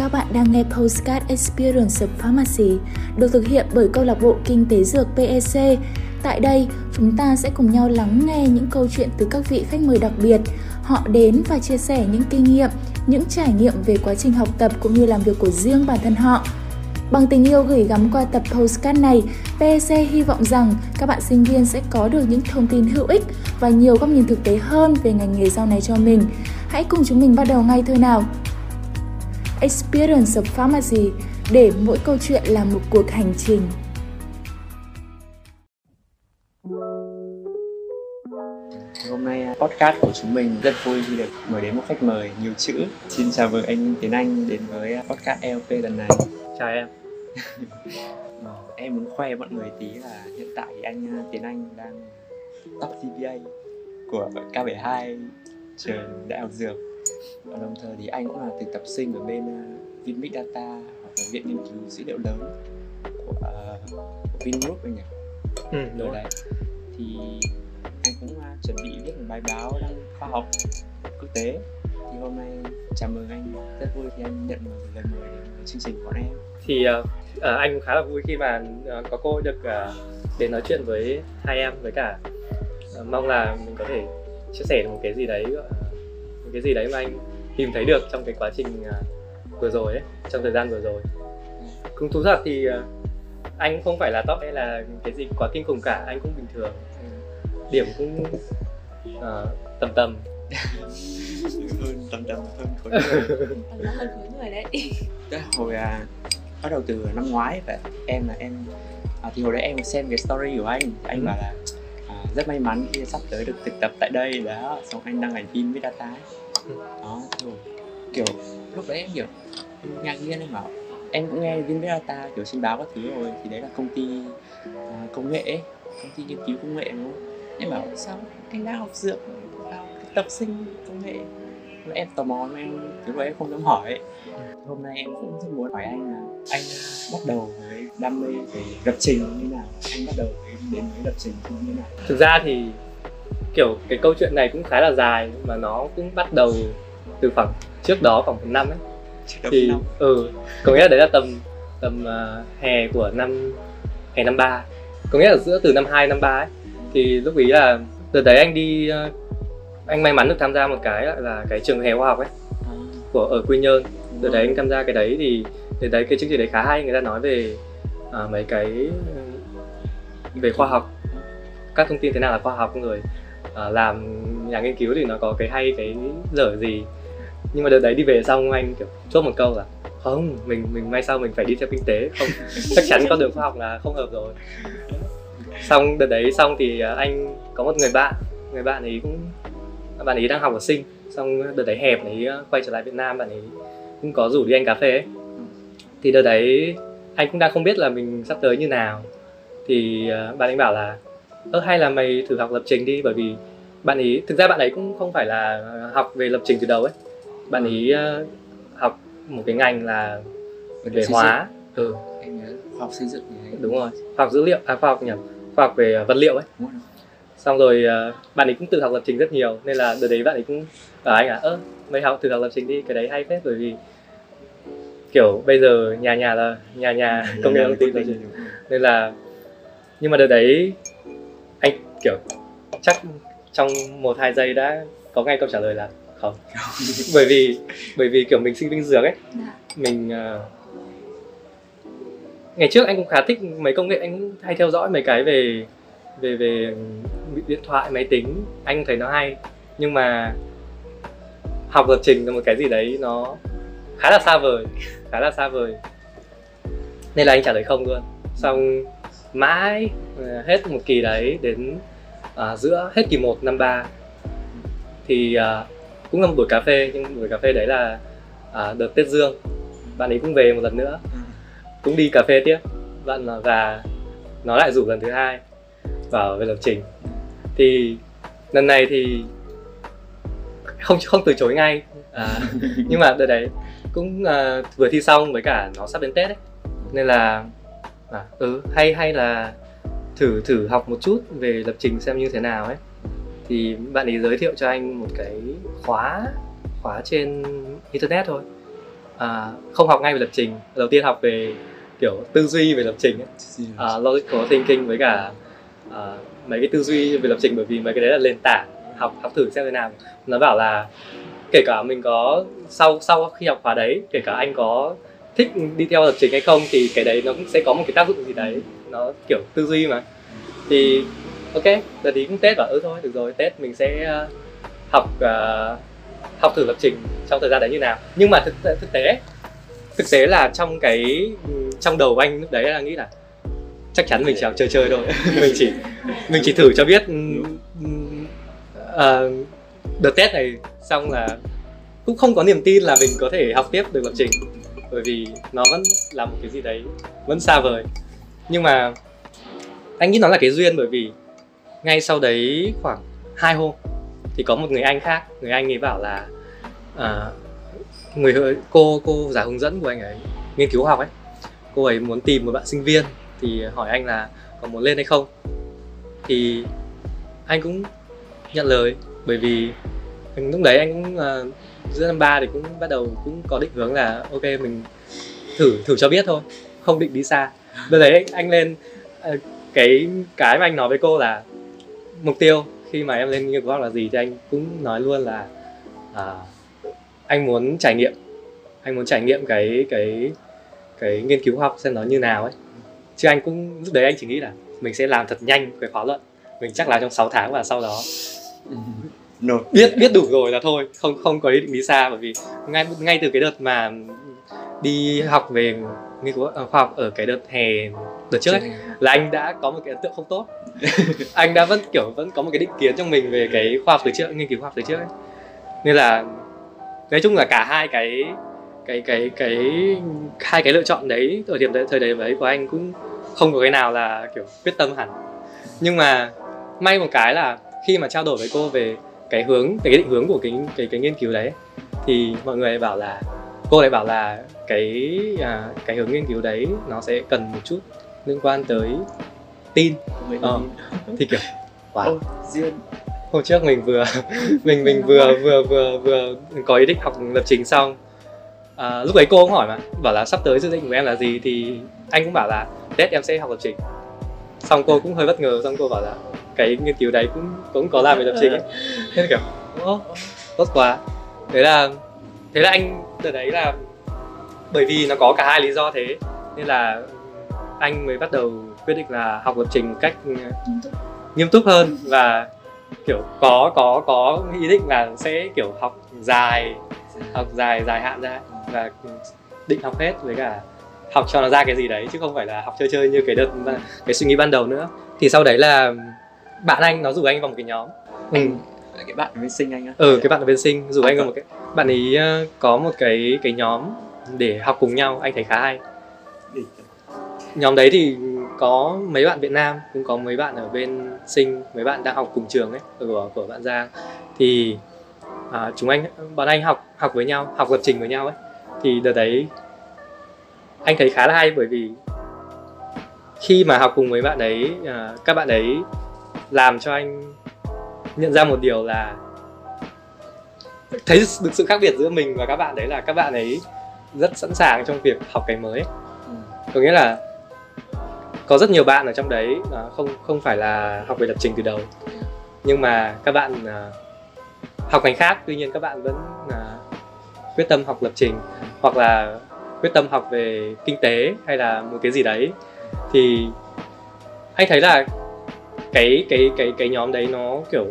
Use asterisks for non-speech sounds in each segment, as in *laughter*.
Các bạn đang nghe Postcard Experience of Pharmacy được thực hiện bởi câu lạc bộ Kinh tế dược PEC. Tại đây, chúng ta sẽ cùng nhau lắng nghe những câu chuyện từ các vị khách mời đặc biệt. Họ đến và chia sẻ những kinh nghiệm, những trải nghiệm về quá trình học tập cũng như làm việc của riêng bản thân họ. Bằng tình yêu gửi gắm qua tập postcard này, PEC hy vọng rằng các bạn sinh viên sẽ có được những thông tin hữu ích và nhiều góc nhìn thực tế hơn về ngành nghề sau này cho mình. Hãy cùng chúng mình bắt đầu ngay thôi nào! Experience of Pharmacy để mỗi câu chuyện là một cuộc hành trình. Hôm nay à, podcast của chúng mình rất vui khi được mời đến một khách mời nhiều chữ. Xin chào mừng anh Tiến Anh đến với à, podcast LP lần này. Chào em. Ờ, *laughs* em muốn khoe mọi người tí là hiện tại thì anh à, Tiến Anh đang top GPA của K72 trường Đại học Dược và đồng thời thì anh cũng là thực tập sinh ở bên uh, Vinmix Data hoặc là viện nghiên cứu dữ liệu lớn của, uh, của Vingroup anh nhỉ? Ừ, đúng rồi. đấy. Thì anh cũng uh, chuẩn bị viết một bài báo đăng khoa học quốc tế. Thì hôm nay chào mừng anh rất vui khi anh nhận một lời mời đến chương trình của em. Thì ờ, ờ, anh cũng khá là vui khi mà ờ, có cô được ờ, đến nói chuyện với hai em với cả ờ, mong là mình có thể chia sẻ được một cái gì đấy một cái gì đấy mà anh tìm thấy được trong cái quá trình ờ, vừa rồi ấy, trong thời gian vừa rồi. Cũng thú thật thì ờ, anh cũng không phải là top hay là cái gì quá kinh khủng cả, anh cũng bình thường. Điểm cũng ờ, tầm tầm hơn tầm tầm hơn khối người *laughs* nó hơn khối người đấy Thế hồi à, bắt đầu từ năm ngoái vậy em là em à, thì hồi đấy em xem cái story của anh anh Ừ. bảo là à, rất may mắn khi sắp tới được thực tập tại đây đó xong anh đăng ảnh phim với data ấy. Ừ. đó rồi kiểu lúc đấy em kiểu ngạc nhiên em bảo em cũng nghe viên data kiểu trên báo các thứ rồi thì đấy là công ty à, công nghệ ấy, công ty nghiên cứu công nghệ đúng không em bảo sao anh đang học dược vào tập sinh công nghệ Mà em tò mò mà em lúc em không dám hỏi ấy. hôm nay em cũng rất muốn hỏi anh là anh bắt đầu với đam mê về lập trình như nào anh bắt đầu đến với lập trình như nào? Thực ra thì kiểu cái câu chuyện này cũng khá là dài mà nó cũng bắt đầu từ khoảng trước đó khoảng một năm ấy. Thì năm. ừ có nghĩa là đấy là tầm tầm ờ, hè của năm hè năm ba. Có nghĩa là giữa từ năm 2 năm 3 ấy thì lúc ý là đợt đấy anh đi ờ, anh may mắn được tham gia một cái là cái trường hè khoa học ấy À, của ở Quy Nhơn. Đợt đấy anh tham gia cái đấy thì đợt đấy cái chương trình đấy khá hay. Người ta nói về à, mấy cái ừ, về khoa học các thông tin thế nào là khoa học người à, làm nhà nghiên cứu thì nó có cái hay cái dở gì. Nhưng mà đợt đấy đi về xong anh kiểu chốt một câu là không mình mình may sau mình phải đi theo kinh tế không chắc chắn con đường khoa học là không hợp rồi. Xong đợt đấy xong thì à, anh có một người bạn người bạn ấy cũng bạn ấy đang học ở sinh. Xong đợt đấy hẹp ấy à, quay trở lại Việt Nam bạn ấy cũng có rủ đi anh cà phê ấy. Thì đợt đấy anh cũng đang không biết là mình sắp tới như nào. Thì à, bạn ấy bảo là ơ hay là mày thử học lập trình đi bởi vì bạn ấy thực ra bạn ấy cũng không phải là học về lập trình từ đầu ấy. Bạn ấy à, học một cái ngành là về hóa. ừ. Nhớ khoa học xây dựng đấy đúng rồi khoa học dữ liệu à khoa học nhỉ? Khoa học về vật liệu ấy. Xong rồi à, bạn ấy cũng tự học lập trình rất nhiều nên là đợt đấy bạn ấy cũng bảo anh à ơ mày học thử học lập trình đi cái đấy hay phết bởi vì kiểu bây giờ nhà nhà là nhà nhà công nghệ thông tin nên là nhưng mà đợt đấy anh kiểu chắc trong một hai giây đã có ngay câu trả lời là không. *laughs* Bởi vì bởi vì kiểu mình sinh viên dược ấy Dạ. mình ờ, ngày trước anh cũng khá thích mấy công nghệ anh cũng hay theo dõi mấy cái về về về điện thoại máy tính anh thấy nó hay. Nhưng mà học lập trình là một cái gì đấy nó khá là xa vời khá là xa vời. Nên là anh trả lời không luôn. Xong mãi ờ, hết một kỳ đấy đến à, giữa hết kỳ 1 năm 3 thì à, cũng là một buổi cà phê nhưng buổi cà phê đấy là à, đợt Tết Dương. Bạn ấy cũng về một lần nữa. Ừ. cũng đi cà phê tiếp. Bạn và nó lại rủ lần thứ hai vào về lập trình. Thì lần này thì không không từ chối ngay. À, *laughs* nhưng mà đợt đấy cũng uh, vừa thi xong với cả nó sắp đến Tết ấy. Nên là à, ừ hay hay là thử thử học một chút về lập trình xem như thế nào ấy. Thì bạn ấy giới thiệu cho anh một cái khóa khóa trên internet thôi. À, không học ngay về lập trình đầu tiên học về kiểu tư duy về lập trình ấy. À, logical thinking với cả à, mấy cái tư duy về lập trình bởi vì mấy cái đấy là nền tảng học học thử xem thế nào. Nó bảo là kể cả mình có sau sau khi học khóa đấy kể cả anh có thích đi theo lập trình hay không thì cái đấy nó cũng sẽ có một cái tác dụng gì đấy. Nó kiểu tư duy mà. Thì ok giờ tí cũng tết bảo ừ thôi được rồi tết mình sẽ ờ, học uh, học thử lập trình trong thời gian đấy như nào. Nhưng mà thực thực tế thực tế là trong cái trong đầu của anh lúc đấy là nghĩ là chắc chắn mình chỉ học chơi chơi thôi. *laughs* Mình chỉ mình chỉ thử cho biết uh, đợt test này xong là cũng không có niềm tin là mình có thể học tiếp được lập trình bởi vì nó vẫn là một cái gì đấy vẫn xa vời. Nhưng mà anh nghĩ nó là cái duyên bởi vì ngay sau đấy khoảng hai hôm thì có một người anh khác người anh ấy bảo là à, người cô cô giả hướng dẫn của anh ấy nghiên cứu học ấy cô ấy muốn tìm một bạn sinh viên thì hỏi anh là có muốn lên hay không. Thì anh cũng nhận lời bởi vì lúc đấy anh cũng uh, giữa năm ba thì cũng bắt đầu cũng có định hướng là ok mình thử thử cho biết thôi không định đi xa. Đợt đấy anh lên uh, cái cái mà anh nói với cô là mục tiêu khi mà em lên nghiên cứu học là gì thì anh cũng nói luôn là uh, anh muốn trải nghiệm anh muốn trải nghiệm cái cái cái nghiên cứu học xem nó như nào ấy. Chứ anh cũng lúc đấy anh chỉ nghĩ là mình sẽ làm thật nhanh cái khóa luận mình chắc là trong 6 tháng và sau đó. Ừ no. biết biết đủ rồi là thôi không không có ý định đi xa bởi vì ngay ngay từ cái đợt mà đi học về nghiên cứu khoa học ở cái đợt hè đợt trước ấy là anh đã có một cái ấn tượng không tốt. *laughs* Anh đã vẫn kiểu vẫn có một cái định kiến trong mình về cái khoa học từ trước nghiên cứu khoa học từ trước ấy. Nên là nói chung là cả hai cái cái cái cái hai cái lựa chọn đấy ở điểm đấy, thời điểm đấy của anh cũng không có cái nào là kiểu quyết tâm hẳn. Nhưng mà may một cái là khi mà trao đổi với cô về cái hướng cái định hướng của cái cái cái nghiên cứu đấy. Thì mọi người bảo là cô lại bảo là cái à, cái hướng nghiên cứu đấy nó sẽ cần một chút liên quan tới tin. Ờ, thì kiểu wow. Hôm trước mình vừa *laughs* mình mình vừa vừa vừa vừa có ý định học lập trình xong. À, lúc ấy cô cũng hỏi mà bảo là sắp tới dự định của em là gì thì anh cũng bảo là tết em sẽ học lập trình. Xong cô cũng hơi bất ngờ xong cô bảo là cái nghiên cứu đấy cũng cũng có làm về lập trình ấy. *laughs* Thế kiểu tốt quá. Thế là thế là anh từ đấy là bởi vì nó có cả hai lý do thế nên là anh mới bắt đầu quyết định là học lập trình một cách nghiêm túc hơn và kiểu có có có ý định là sẽ kiểu học dài học dài dài hạn ra và định học hết với cả học cho nó ra cái gì đấy chứ không phải là học chơi chơi như cái đợt cái suy nghĩ ban đầu nữa. Thì sau đấy là bạn anh nó rủ anh vào một cái nhóm. Ừ. cái bạn ở bên sinh anh á. Ừ cái bạn ở bên sinh rủ anh vào một cái bạn ấy ờ, có một cái cái nhóm để học cùng nhau anh thấy khá hay. Nhóm đấy thì có mấy bạn Việt Nam cũng có mấy bạn ở bên sinh mấy bạn đang học cùng trường ấy của của bạn Giang. Thì à, chúng anh bọn anh học học với nhau học lập trình với nhau ấy. Thì đợt đấy anh thấy khá là hay bởi vì khi mà học cùng với bạn ấy à, các bạn ấy làm cho anh nhận ra một điều là thấy được sự khác biệt giữa mình và các bạn đấy là các bạn ấy rất sẵn sàng trong việc học cái mới. Ừ. có nghĩa là có rất nhiều bạn ở trong đấy à, không không phải là học về lập trình từ đầu. Nhưng mà các bạn à, học ngành khác tuy nhiên các bạn vẫn à, quyết tâm học lập trình hoặc là quyết tâm học về kinh tế hay là một cái gì đấy. Thì anh thấy là cái cái cái cái nhóm đấy nó kiểu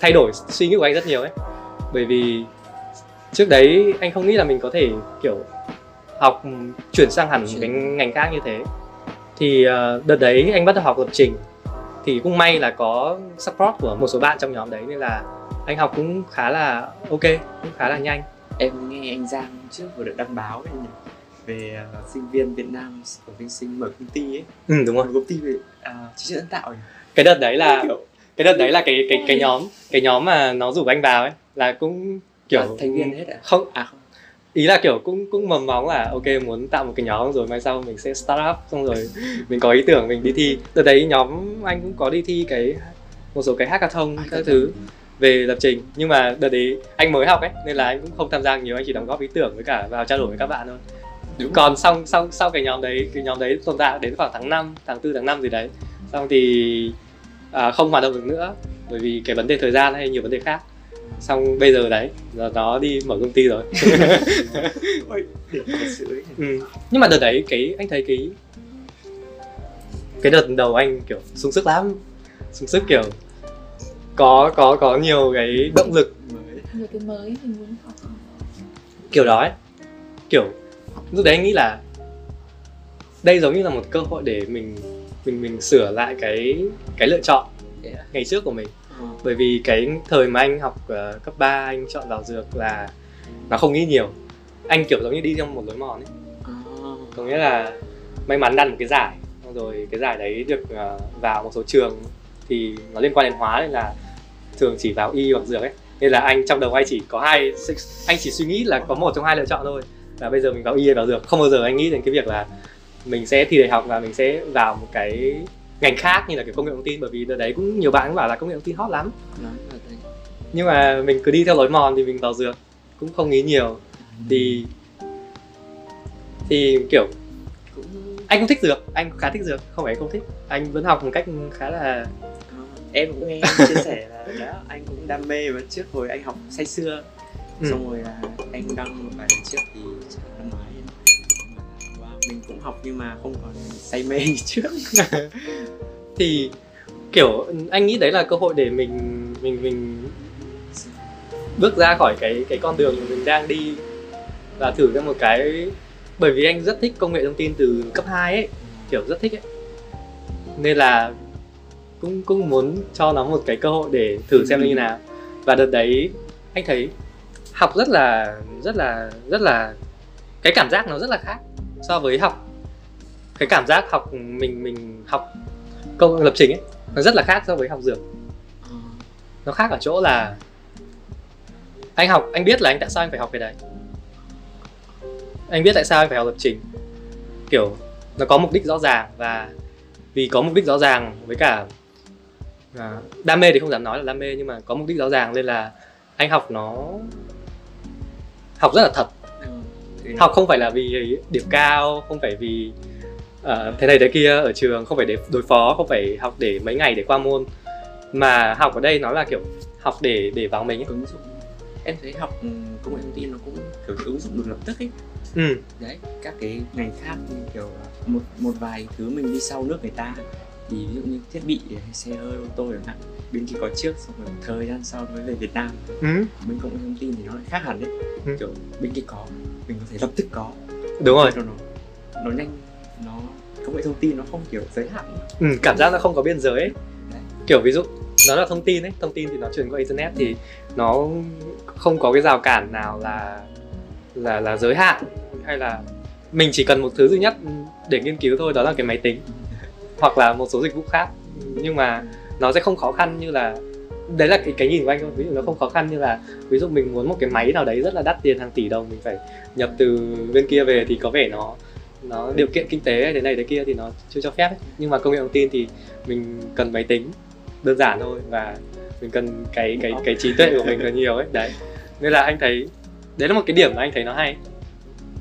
thay đổi suy nghĩ của anh rất nhiều ấy. Bởi vì trước đấy anh không nghĩ là mình có thể kiểu học chuyển sang hẳn cái ngành khác như thế. Thì uh, đợt đấy anh bắt đầu học lập trình. Thì cũng may là có support của một số bạn trong nhóm đấy nên là anh học cũng khá là ok cũng khá là nhanh. Em nghe anh Giang trước vừa được đăng báo về về uh, sinh viên Việt Nam ở bên sinh mở công ty ấy. Ừ đúng rồi. Một công ty về uh, trí tuệ nhân tạo ấy. Cái đợt đấy là kiểu cái đợt đấy là cái cái cái nhóm cái nhóm mà nó rủ anh vào ấy là cũng kiểu à, thành viên hết à? không à không. Ý là kiểu cũng cũng mầm móng là ok muốn tạo một cái nhóm rồi mai sau mình sẽ start up xong rồi *laughs* mình có ý tưởng mình đi thi. Từ đấy nhóm anh cũng có đi thi cái một số cái hackathon các thứ về lập trình. Nhưng mà đợt đấy anh mới học ấy nên là anh cũng không tham gia nhiều anh chỉ đóng góp ý tưởng với cả vào trao đổi với các bạn thôi. Đúng. còn xong xong sau cái nhóm đấy cái nhóm đấy tồn tại đến khoảng tháng 5, tháng 4, tháng 5 gì đấy. Xong thì à, không hoạt động được nữa bởi vì cái vấn đề thời gian hay nhiều vấn đề khác. Xong bây giờ đấy giờ nó đi mở công ty rồi. *laughs* Ôi, ừ. nhưng mà đợt đấy cái anh thấy cái cái đợt đầu anh kiểu sung sức lắm. Sung sức kiểu có có có nhiều cái động lực. Mới. nhiều cái mới mình muốn học. Kiểu đó ấy. Kiểu lúc đấy anh nghĩ là đây giống như là một cơ hội để mình mình mình sửa lại cái cái lựa chọn à? ngày trước của mình Ờ. bởi vì cái thời mà anh học ờ, cấp 3 anh chọn vào dược là nó không nghĩ nhiều anh kiểu giống như đi trong một lối mòn ấy Ờ. có nghĩa là may mắn đặt một cái giải rồi cái giải đấy được ờ, vào một số trường thì nó liên quan đến hóa nên là thường chỉ vào y hoặc dược ấy nên là anh trong đầu anh chỉ có hai anh chỉ suy nghĩ là có một trong hai lựa chọn thôi là bây giờ mình vào y hay vào dược không bao giờ anh nghĩ đến cái việc là mình sẽ thi đại học và mình sẽ vào một cái ngành khác như là cái công nghệ thông tin bởi vì đợt đấy cũng nhiều bạn cũng bảo là công nghệ thông tin hot lắm. Thế. nhưng mà mình cứ đi theo lối mòn thì mình vào dược cũng không nghĩ nhiều. Thì thì kiểu cũng anh cũng thích dược anh khá thích dược không phải không thích. Anh vẫn học một cách khá là Ờ, em cũng nghe chia sẻ là đó anh cũng đam mê và trước hồi anh học say xưa. Ừ. xong rồi là anh đăng một vài lần trước thì năm mình cũng học nhưng mà không còn say mê như trước. *laughs* Thì, kiểu, anh nghĩ đấy là cơ hội để mình mình mình bước ra khỏi cái cái con đường mà mình đang đi và thử ra một cái, bởi vì anh rất thích công nghệ thông tin từ cấp 2 ấy, kiểu rất thích ấy. Nên là cũng cũng muốn cho nó một cái cơ hội để thử xem ừ. như nào. Và đợt đấy, anh thấy học rất là rất là rất là, cái cảm giác nó rất là khác so với học. Cái cảm giác học mình mình học công lập trình ấy nó rất là khác so với học dược. Nó khác ở chỗ là anh học anh biết là anh tại sao anh phải học cái đấy. Anh biết tại sao anh phải học lập trình. Kiểu nó có mục đích rõ ràng và vì có mục đích rõ ràng với cả à, đam mê thì không dám nói là đam mê nhưng mà có mục đích rõ ràng nên là anh học nó học rất là thật học không phải là vì điểm cao không phải vì ờ, thế này thế kia ở trường không phải để đối phó không phải học để mấy ngày để qua môn. Mà học ở đây nó là kiểu học để để vào mình ấy. ứng dụng. Em thấy học ừ, công nghệ thông tin nó cũng kiểu ứng dụng được lập tức ấy. Ừ. Đấy các cái ngành khác như kiểu một một vài thứ mình đi sau nước người ta thì ví dụ như thiết bị hay xe hơi ô tô chẳng hạn bên kia có trước xong rồi thời gian sau mới về Việt Nam. Ừ. Công nghệ thông tin thì nó lại khác hẳn đấy. Ừ. kiểu bên kia có mình có thể lập tức có. Đúng rồi. Nó nó nó nhanh nó công nghệ thông tin nó không kiểu giới hạn. Ừ, cảm giác nó không có biên giới ấy. Đấy. kiểu ví dụ nó là thông tin ấy thông tin thì nó truyền qua internet thì nó không có cái rào cản nào là là là giới hạn hay là mình chỉ cần một thứ duy nhất để nghiên cứu thôi đó là cái máy tính hoặc là một số dịch vụ khác. Nhưng mà nó sẽ không khó khăn như là, đấy là cái cái nhìn của anh thôi. Ví dụ nó không khó khăn như là, ví dụ mình muốn một cái máy nào đấy rất là đắt tiền, hàng tỷ đồng, mình phải nhập từ bên kia về thì có vẻ nó nó điều kiện kinh tế thế này thế kia thì nó chưa cho phép ấy. nhưng mà công nghệ thông tin thì mình cần máy tính đơn giản thôi và mình cần cái cái cái trí tuệ của mình là nhiều ấy. Đấy. Nên là anh thấy, đấy là một cái điểm mà anh thấy nó hay.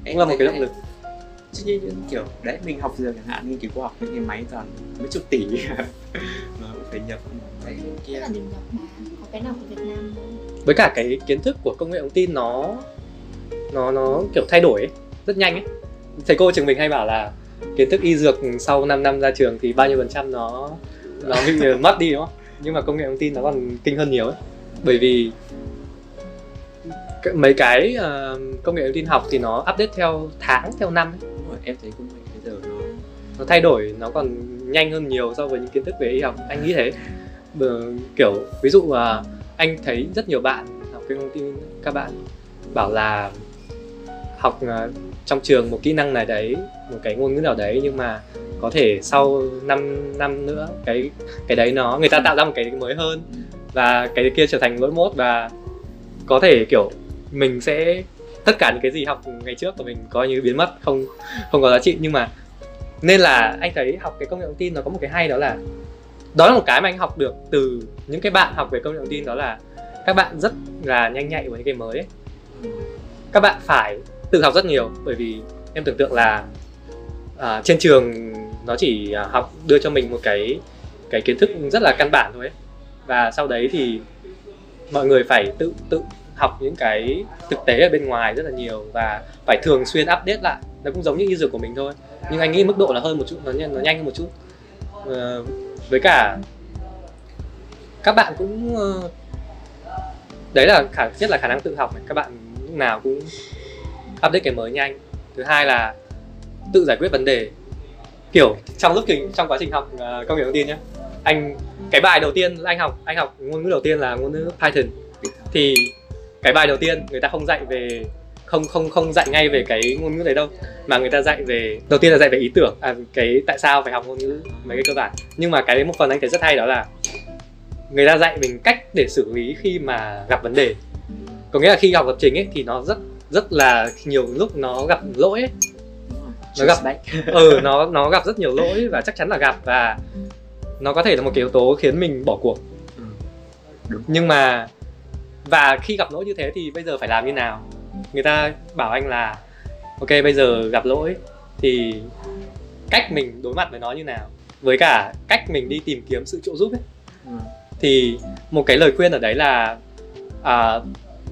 Cũng là một cái động lực chứ như những kiểu đấy mình học giờ chẳng hạn nghiên cứu khoa học những cái máy toàn mấy chục tỷ. *laughs* Mà cũng phải nhập Rất kia là điểm nhập mà Có cái nào của Việt Nam không? với cả cái kiến thức của công nghệ thông tin nó nó nó kiểu thay đổi ấy, rất nhanh ấy. Thầy cô trường mình hay bảo là kiến thức y dược sau 5 năm ra trường thì bao nhiêu phần trăm nó nó bị *laughs* mất đi đúng không? Nhưng mà công nghệ thông tin nó còn kinh hơn nhiều ấy. Bởi vì mấy cái ờ, công nghệ thông tin học thì nó update theo tháng theo năm ấy. Em thấy công nghệ bây giờ nó nó thay đổi, nó còn nhanh hơn nhiều so với những kiến thức về y học. Anh nghĩ thế. Kiểu, ví dụ mà anh thấy rất nhiều bạn học công ty các bạn bảo là học à, trong trường một kỹ năng này đấy, một cái ngôn ngữ nào đấy, nhưng mà có thể sau 5 năm nữa cái cái đấy nó, người ta tạo ra một cái mới hơn và cái kia trở thành lỗi mốt và có thể, kiểu, mình sẽ tất cả những cái gì học ngày trước của mình coi như biến mất không không có giá trị nhưng mà nên là anh thấy học cái công nghệ thông tin nó có một cái hay đó là đó là một cái mà anh học được từ những cái bạn học về công nghệ thông tin đó là các bạn rất là nhanh nhạy với những cái mới ấy. các bạn phải tự học rất nhiều bởi vì em tưởng tượng là à, trên trường nó chỉ à, học đưa cho mình một cái cái kiến thức rất là căn bản thôi ấy. và sau đấy thì mọi người phải tự tự học những cái thực tế ở bên ngoài rất là nhiều và phải thường xuyên update lại. Nó cũng giống như y dược của mình thôi nhưng anh nghĩ mức độ là hơn một chút nó nhanh nó nhanh hơn một chút. Ờ, với cả các bạn cũng ờ, đấy là khả nhất là khả năng tự học này các bạn lúc nào cũng update cái mới nhanh. Thứ hai là tự giải quyết vấn đề. Kiểu trong lúc trình trong quá trình học uh, công nghệ thông tin nhé anh cái bài đầu tiên anh học anh học ngôn ngữ đầu tiên là ngôn ngữ Python. Thì cái bài đầu tiên người ta không dạy về không không không dạy ngay về cái ngôn ngữ đấy đâu mà người ta dạy về đầu tiên là dạy về ý tưởng à, cái tại sao phải học ngôn ngữ mấy cái cơ bản nhưng mà cái một phần anh thấy rất hay đó là người ta dạy mình cách để xử lý khi mà gặp vấn đề có nghĩa là khi học lập trình ấy thì nó rất rất là nhiều lúc nó gặp lỗi ấy. Nó gặp- *laughs* ừ nó nó gặp rất nhiều lỗi và chắc chắn là gặp và nó có thể là một cái yếu tố khiến mình bỏ cuộc Ừ. Nhưng mà và khi gặp lỗi như thế thì bây giờ phải làm như nào? Người ta bảo anh là ok bây giờ gặp lỗi thì cách mình đối mặt với nó như nào? Với cả cách mình đi tìm kiếm sự trợ giúp ấy. Ừ. thì một cái lời khuyên ở đấy là à,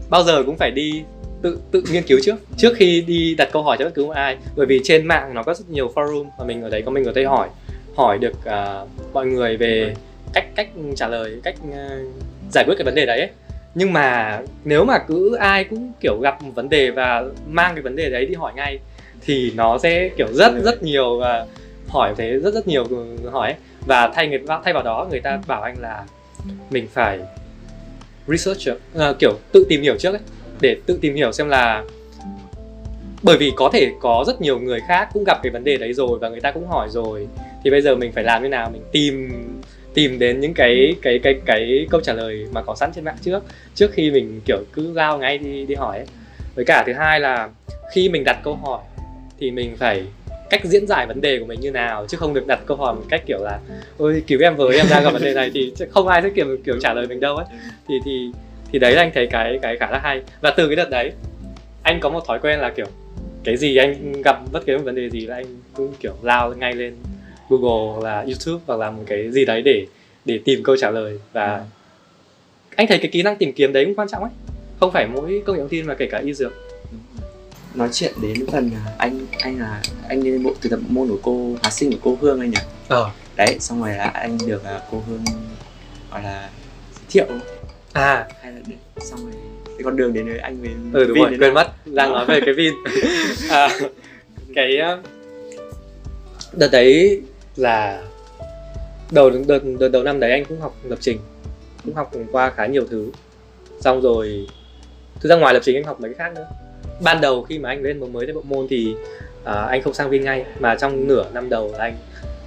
bao giờ cũng phải đi tự tự nghiên cứu trước. Trước khi đi đặt câu hỏi cho bất cứ một ai bởi vì trên mạng nó có rất nhiều forum và mình ở đấy có mình ở đây hỏi hỏi được à, mọi người về cách cách trả lời cách à, giải quyết cái vấn đề đấy ấy. Nhưng mà nếu mà cứ ai cũng kiểu gặp một vấn đề và mang cái vấn đề đấy đi hỏi ngay thì nó sẽ kiểu rất rất nhiều và hỏi thế rất rất nhiều hỏi ấy. và thay người thay vào đó người ta bảo anh là mình phải research trước, à, kiểu tự tìm hiểu trước ấy. Để tự tìm hiểu xem là bởi vì có thể có rất nhiều người khác cũng gặp cái vấn đề đấy rồi và người ta cũng hỏi rồi thì bây giờ mình phải làm như nào? Mình tìm tìm đến những cái cái cái cái câu trả lời mà có sẵn trên mạng trước trước khi mình kiểu cứ lao ngay đi đi hỏi ấy. với cả thứ hai là khi mình đặt câu hỏi thì mình phải cách diễn giải vấn đề của mình như nào chứ không được đặt câu hỏi một cách kiểu là ôi cứu em với em đang gặp vấn đề này thì *laughs* không ai sẽ kiểu kiểu trả lời mình đâu ấy. Thì thì thì đấy là anh thấy cái cái khá là hay. Và từ cái đợt đấy anh có một thói quen là kiểu cái gì anh gặp bất cứ một vấn đề gì là anh cũng kiểu lao ngay lên Google hoặc là YouTube hoặc là một cái gì đấy để để tìm câu trả lời. Và anh thấy cái kỹ năng tìm kiếm đấy cũng quan trọng ấy. Không phải mỗi công nghệ thông tin mà kể cả y dược. Nói chuyện đến phần à, anh anh là anh lên bộ thực tập môn của cô hóa sinh của cô Hương anh nhỉ? Ờ. Đấy xong rồi là anh được à, cô Hương gọi là giới thiệu. À. Hay là để, xong rồi cái con đường đến với anh với ừ đúng Vin rồi đến quên mất đang nói về cái Vin. *laughs* À, cái uh, đợt đấy là đầu đợt, đợt đầu năm đấy anh cũng học lập trình cũng học qua khá nhiều thứ. Xong rồi thực ra ngoài lập trình anh học mấy cái khác nữa. Ban đầu khi mà anh lên một mới lên bộ môn thì à, anh không sang Vin ngay mà trong nửa năm đầu là anh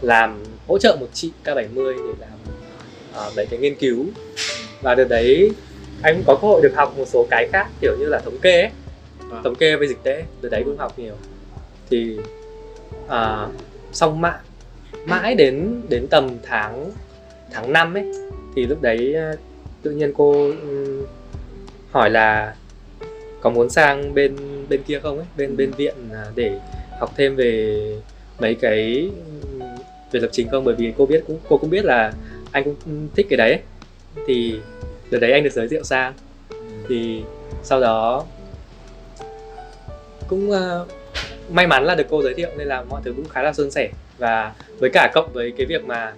làm hỗ trợ một chị K70 để làm à, mấy cái nghiên cứu. Và đợt đấy anh cũng có cơ hội được học một số cái khác kiểu như là thống kê ấy. Vâng. thống kê về dịch tễ từ đấy cũng học nhiều. Thì à, xong mãi mãi đến đến tầm tháng tháng 5 ấy thì lúc đấy ờ, tự nhiên cô ừ, hỏi là có muốn sang bên bên kia không ấy bên bên viện à, để học thêm về mấy cái ừ, về lập trình không? Bởi vì cô biết cũng cô cũng biết là anh cũng thích cái đấy. Ấy. thì đợt đấy anh được giới thiệu sang. Thì sau đó cũng uh, may mắn là được cô giới thiệu nên là mọi thứ cũng khá là suôn sẻ và với cả cộng với cái việc mà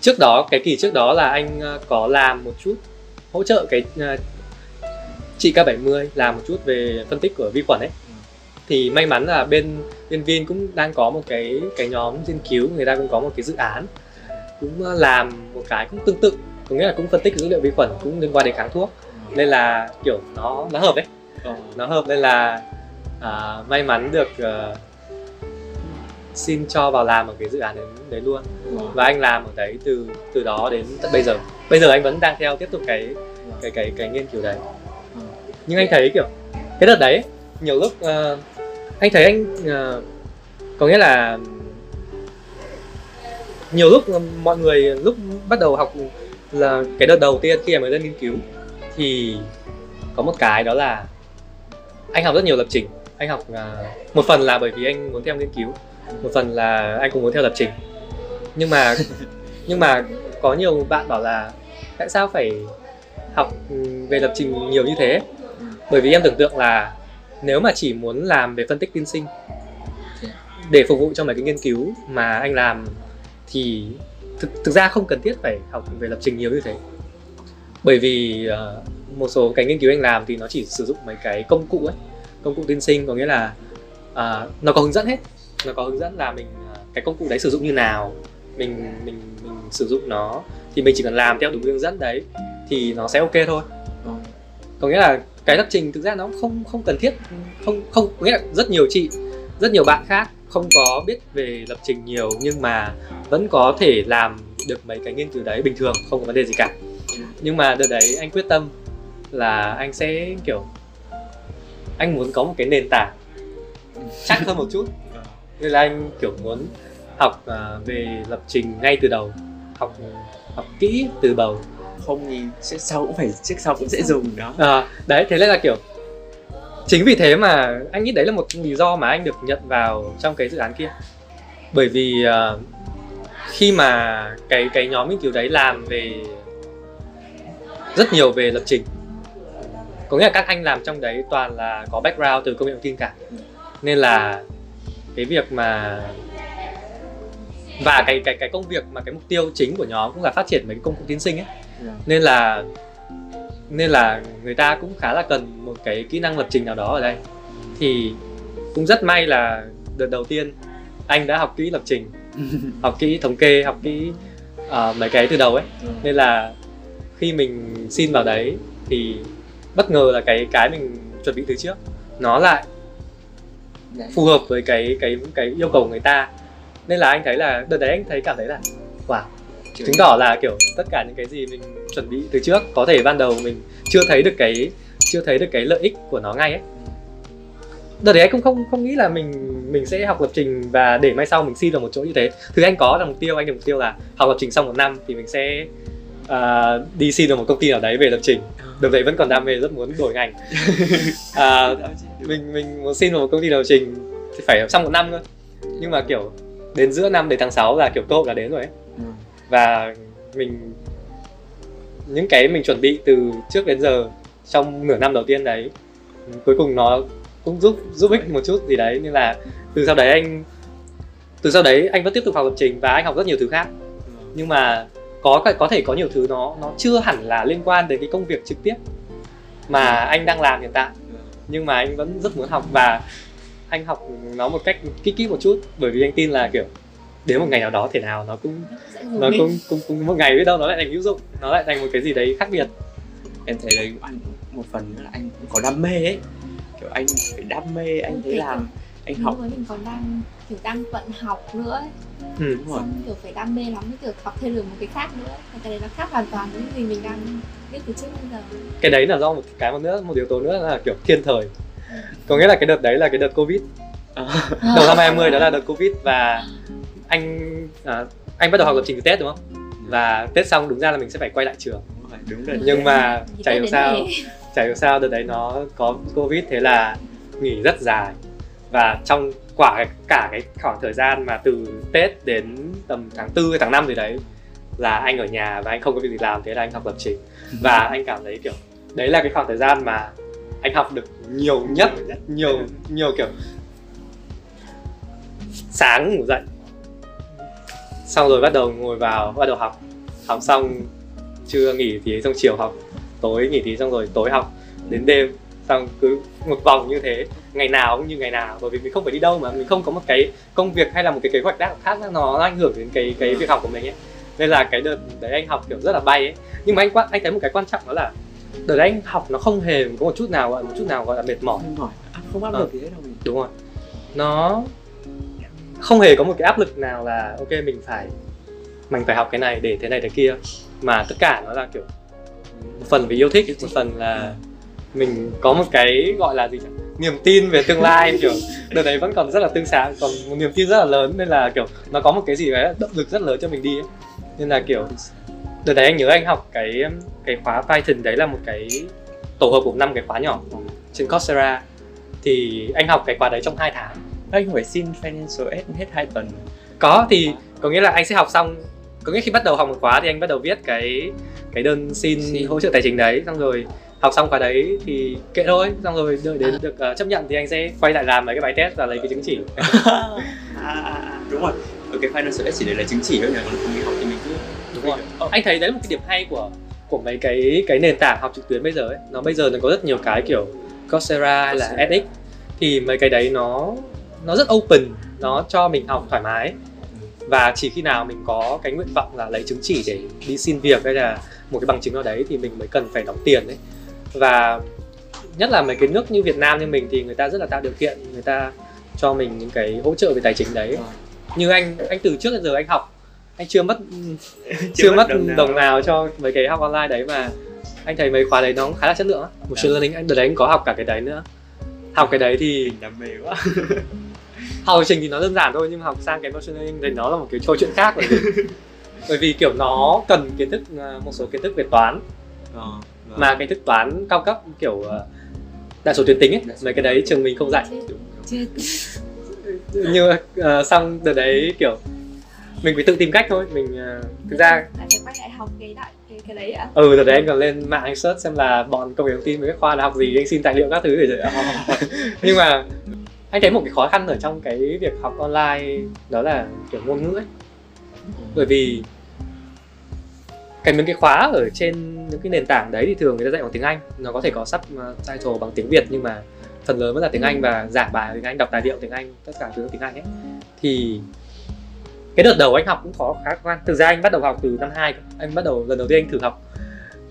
trước đó cái kỳ trước đó là anh ờ, có làm một chút hỗ trợ cái ờ, chị K70 làm một chút về phân tích của vi khuẩn ấy. Thì may mắn là bên bên Vin cũng đang có một cái cái nhóm nghiên cứu người ta cũng có một cái dự án cũng ờ, làm một cái cũng tương tự có nghĩa là cũng phân tích dữ liệu vi khuẩn cũng liên quan đến kháng thuốc. Nên là kiểu nó nó hợp ấy Ờ. nó hợp nên là à, may mắn được ờ, xin cho vào làm ở cái dự án đấy, đấy luôn. Và anh làm ở đấy từ từ đó đến tận bây giờ. Bây giờ anh vẫn đang theo tiếp tục cái cái cái cái nghiên cứu đấy. Ừ. nhưng anh thấy kiểu cái đợt đấy nhiều lúc ờ, anh thấy anh ờ, có nghĩa là nhiều lúc mọi người lúc bắt đầu học là cái đợt đầu tiên khi mà mới lên nghiên cứu thì có một cái đó là anh học rất nhiều lập trình. Anh học uh, một phần là bởi vì anh muốn theo nghiên cứu một phần là anh cũng muốn theo lập trình. Nhưng mà *laughs* nhưng mà có nhiều bạn bảo là tại sao phải học về lập trình nhiều như thế? Bởi vì em tưởng tượng là nếu mà chỉ muốn làm về phân tích tin sinh để phục vụ cho mấy cái nghiên cứu mà anh làm thì thực, thực ra không cần thiết phải học về lập trình nhiều như thế. Bởi vì uh, một số cái nghiên cứu anh làm thì nó chỉ sử dụng mấy cái công cụ ấy công cụ tin sinh có nghĩa là uh, nó có hướng dẫn hết nó có hướng dẫn là mình uh, cái công cụ đấy sử dụng như nào mình mình mình sử dụng nó. Thì mình chỉ cần làm theo đúng hướng dẫn đấy thì nó sẽ ok thôi. Ừ. có nghĩa là cái lập trình thực ra nó không không cần thiết. Không không có nghĩa là rất nhiều chị rất nhiều bạn khác không có biết về lập trình nhiều nhưng mà vẫn có thể làm được mấy cái nghiên cứu đấy bình thường không có vấn đề gì cả. Nhưng mà đợt đấy anh quyết tâm là anh sẽ kiểu anh muốn có một cái nền tảng chắc hơn một chút nên là anh kiểu muốn học uh, về lập trình ngay từ đầu học học kỹ từ đầu. Không thì trước sau cũng phải trước sau cũng sẽ dùng đó. À, đấy thế nên là kiểu chính vì thế mà anh nghĩ đấy là một lý do mà anh được nhận vào trong cái dự án kia. Bởi vì uh, khi mà cái cái nhóm nghiên cứu đấy làm về rất nhiều về lập trình có nghĩa là các anh làm trong đấy toàn là có background từ công nghệ thông tin cả. Nên là cái việc mà và cái cái cái công việc mà cái mục tiêu chính của nhóm cũng là phát triển mấy cái công cụ tiên sinh ấy yeah. nên là nên là người ta cũng khá là cần một cái kỹ năng lập trình nào đó ở đây thì cũng rất may là đợt đầu tiên anh đã học kỹ lập trình *laughs* học kỹ thống kê học kỹ uh, mấy cái từ đầu ấy ừ. nên là khi mình xin vào đấy thì bất ngờ là cái cái mình chuẩn bị từ trước nó lại phù hợp với cái cái cái yêu cầu của người ta. Nên là anh thấy là đợt đấy anh thấy cảm thấy là wow chứng tỏ là kiểu tất cả những cái gì mình chuẩn bị từ trước có thể ban đầu mình chưa thấy được cái chưa thấy được cái lợi ích của nó ngay ấy. Đợt đấy anh cũng không không nghĩ là mình mình sẽ học lập trình và để mai sau mình xin được một chỗ như thế. Thứ anh có là mục tiêu anh được mục tiêu là học lập trình xong một năm thì mình sẽ uh, đi xin được một công ty nào đấy về lập trình. Đợt đấy vẫn còn đam mê rất muốn đổi ngành. *laughs* Uh, mình mình muốn xin một công ty lập trình thì phải xong một năm thôi. Nhưng mà kiểu đến giữa năm đến tháng 6 là kiểu cơ hội là đến rồi ấy. Ừ. và mình những cái mình chuẩn bị từ trước đến giờ trong nửa năm đầu tiên đấy cuối cùng nó cũng giúp giúp ích một chút gì đấy. Nên là từ sau đấy anh từ sau đấy anh vẫn tiếp tục học lập trình và anh học rất nhiều thứ khác. Nhưng mà có có thể có nhiều thứ nó nó chưa hẳn là liên quan đến cái công việc trực tiếp mà anh đang làm hiện tại. Nhưng mà anh vẫn rất muốn học và anh học nó một cách kỹ kỹ một chút. Bởi vì anh tin là kiểu đến một ngày nào đó thể nào nó cũng nó cũng, cũng cũng một ngày biết đâu nó lại thành hữu dụng nó lại thành một cái gì đấy khác biệt. Em thấy đấy anh một phần nữa là anh có đam mê ấy. Kiểu anh phải đam mê anh thấy làm anh học. mình còn đang kiểu đang vận học nữa ấy. Ừ, đúng rồi. Xong kiểu phải đam mê lắm mới kiểu học thêm được một cái khác nữa. Cái đấy nó khác hoàn toàn với những gì mình đang biết từ trước bây giờ. Cái đấy là do một cái một nữa một yếu tố nữa là kiểu thiên thời. Có nghĩa là cái đợt đấy là cái đợt covid. À. *laughs* đầu năm 20 đó là đợt covid và anh à, anh bắt đầu học lập trình từ tết đúng không? Và tết xong đúng ra là mình sẽ phải quay lại trường. Đúng rồi nhưng mà chả hiểu sao chả hiểu sao đợt đấy nó có covid thế là nghỉ rất dài. Và trong quả cả cái khoảng thời gian mà từ tết đến tầm tháng tư hay tháng 5 gì đấy là anh ở nhà và anh không có việc gì làm thế là anh học lập trình. Và anh cảm thấy kiểu đấy là cái khoảng thời gian mà anh học được nhiều nhất. nhiều nhiều kiểu sáng ngủ dậy. Xong rồi bắt đầu ngồi vào bắt đầu học. Học xong trưa nghỉ thì xong chiều học tối nghỉ thì xong rồi tối học. Đến đêm xong cứ một vòng như thế ngày nào cũng như ngày nào bởi vì mình không phải đi đâu mà mình không có một cái công việc hay là một cái kế hoạch khác nó ảnh hưởng đến cái cái việc học của mình ấy. Nên là cái đợt đấy anh học kiểu rất là bay ấy. Nhưng mà anh anh thấy một cái quan trọng đó là đợt đấy anh học nó không hề có một chút nào gọi một chút nào gọi là mệt mỏi. Mỏi không áp lực gì hết đâu mình. Đúng rồi. Nó không hề có một cái áp lực nào là ok mình phải mình phải học cái này để thế này thế kia. Mà tất cả nó là kiểu một phần vì yêu thích một phần là mình có một cái gọi là gì chẳng niềm tin về tương lai kiểu đợt đấy vẫn còn rất là tương sáng còn một niềm tin rất là lớn nên là kiểu nó có một cái gì đấy động lực rất lớn cho mình đi ấy. nên là kiểu đợt đấy anh nhớ anh học cái cái khóa Python đấy là một cái tổ hợp của năm cái khóa nhỏ trên Coursera thì anh học cái khóa đấy trong 2 tháng anh phải xin financial aid hết hai tuần có thì có nghĩa là anh sẽ học xong có nghĩa khi bắt đầu học một khóa thì anh bắt đầu viết cái cái đơn xin, xin. hỗ trợ tài chính đấy xong rồi học xong khóa đấy thì kệ thôi xong rồi đợi đến à. được uh, chấp nhận thì anh sẽ quay lại làm mấy cái bài test và lấy cái chứng chỉ. *laughs* À, à, à, đúng rồi. Ở cái financial aid chỉ để lấy chứng chỉ thôi nhỉ còn không đi học thì mình cứ đúng rồi. oh. anh thấy đấy là một cái điểm hay của của mấy cái cái nền tảng học trực tuyến bây giờ ấy. Nó bây giờ nó có rất nhiều cái kiểu Coursera hay là edX thì mấy cái đấy nó nó rất open nó cho mình học thoải mái. Và chỉ khi nào mình có cái nguyện vọng là lấy chứng chỉ để đi xin việc hay là một cái bằng chứng nào đấy thì mình mới cần phải đóng tiền đấy và nhất là mấy cái nước như Việt Nam như mình thì người ta rất là tạo điều kiện người ta cho mình những cái hỗ trợ về tài chính đấy. Như anh anh từ trước đến giờ anh học anh chưa mất *laughs* chưa, chưa mất đồng nào. đồng nào cho mấy cái học online đấy mà anh thấy mấy khóa đấy nó khá là chất lượng một machine learning anh đợt đấy anh có học cả cái đấy nữa. Học cái đấy thì đam mê quá. *laughs* Học trình thì nó đơn giản thôi nhưng học sang cái machine learning thì nó là một cái câu chuyện khác bởi vì, *laughs* bởi vì kiểu nó cần kiến thức à, một số kiến thức về toán. Ờ, vâng. mà cái thức toán cao cấp kiểu à, đại số tuyến tính ấy mấy cái đấy trường mình không dạy. *laughs* Nhưng uh, xong từ đấy kiểu mình phải tự tìm cách thôi mình uh, thực ra phải quay lại học cái đại cái, cái đấy ạ. Ừ từ đấy anh còn lên mạng anh search xem là bọn công nghệ thông tin với các khoa là học gì anh xin tài liệu các thứ để *laughs* *laughs* nhưng mà anh thấy một cái khó khăn ở trong cái việc học online đó là kiểu ngôn ngữ ấy. Bởi vì cái những cái khóa ở trên những cái nền tảng đấy thì thường người ta dạy bằng tiếng Anh. Nó có thể có sub title bằng tiếng Việt nhưng mà phần lớn vẫn là tiếng Anh và giảng bài tiếng Anh đọc tài liệu tiếng Anh tất cả thứ tiếng Anh ấy. Thì cái đợt đầu anh học cũng khó khá khoan thực ra anh bắt đầu học từ năm 2 anh bắt đầu lần đầu tiên anh thử học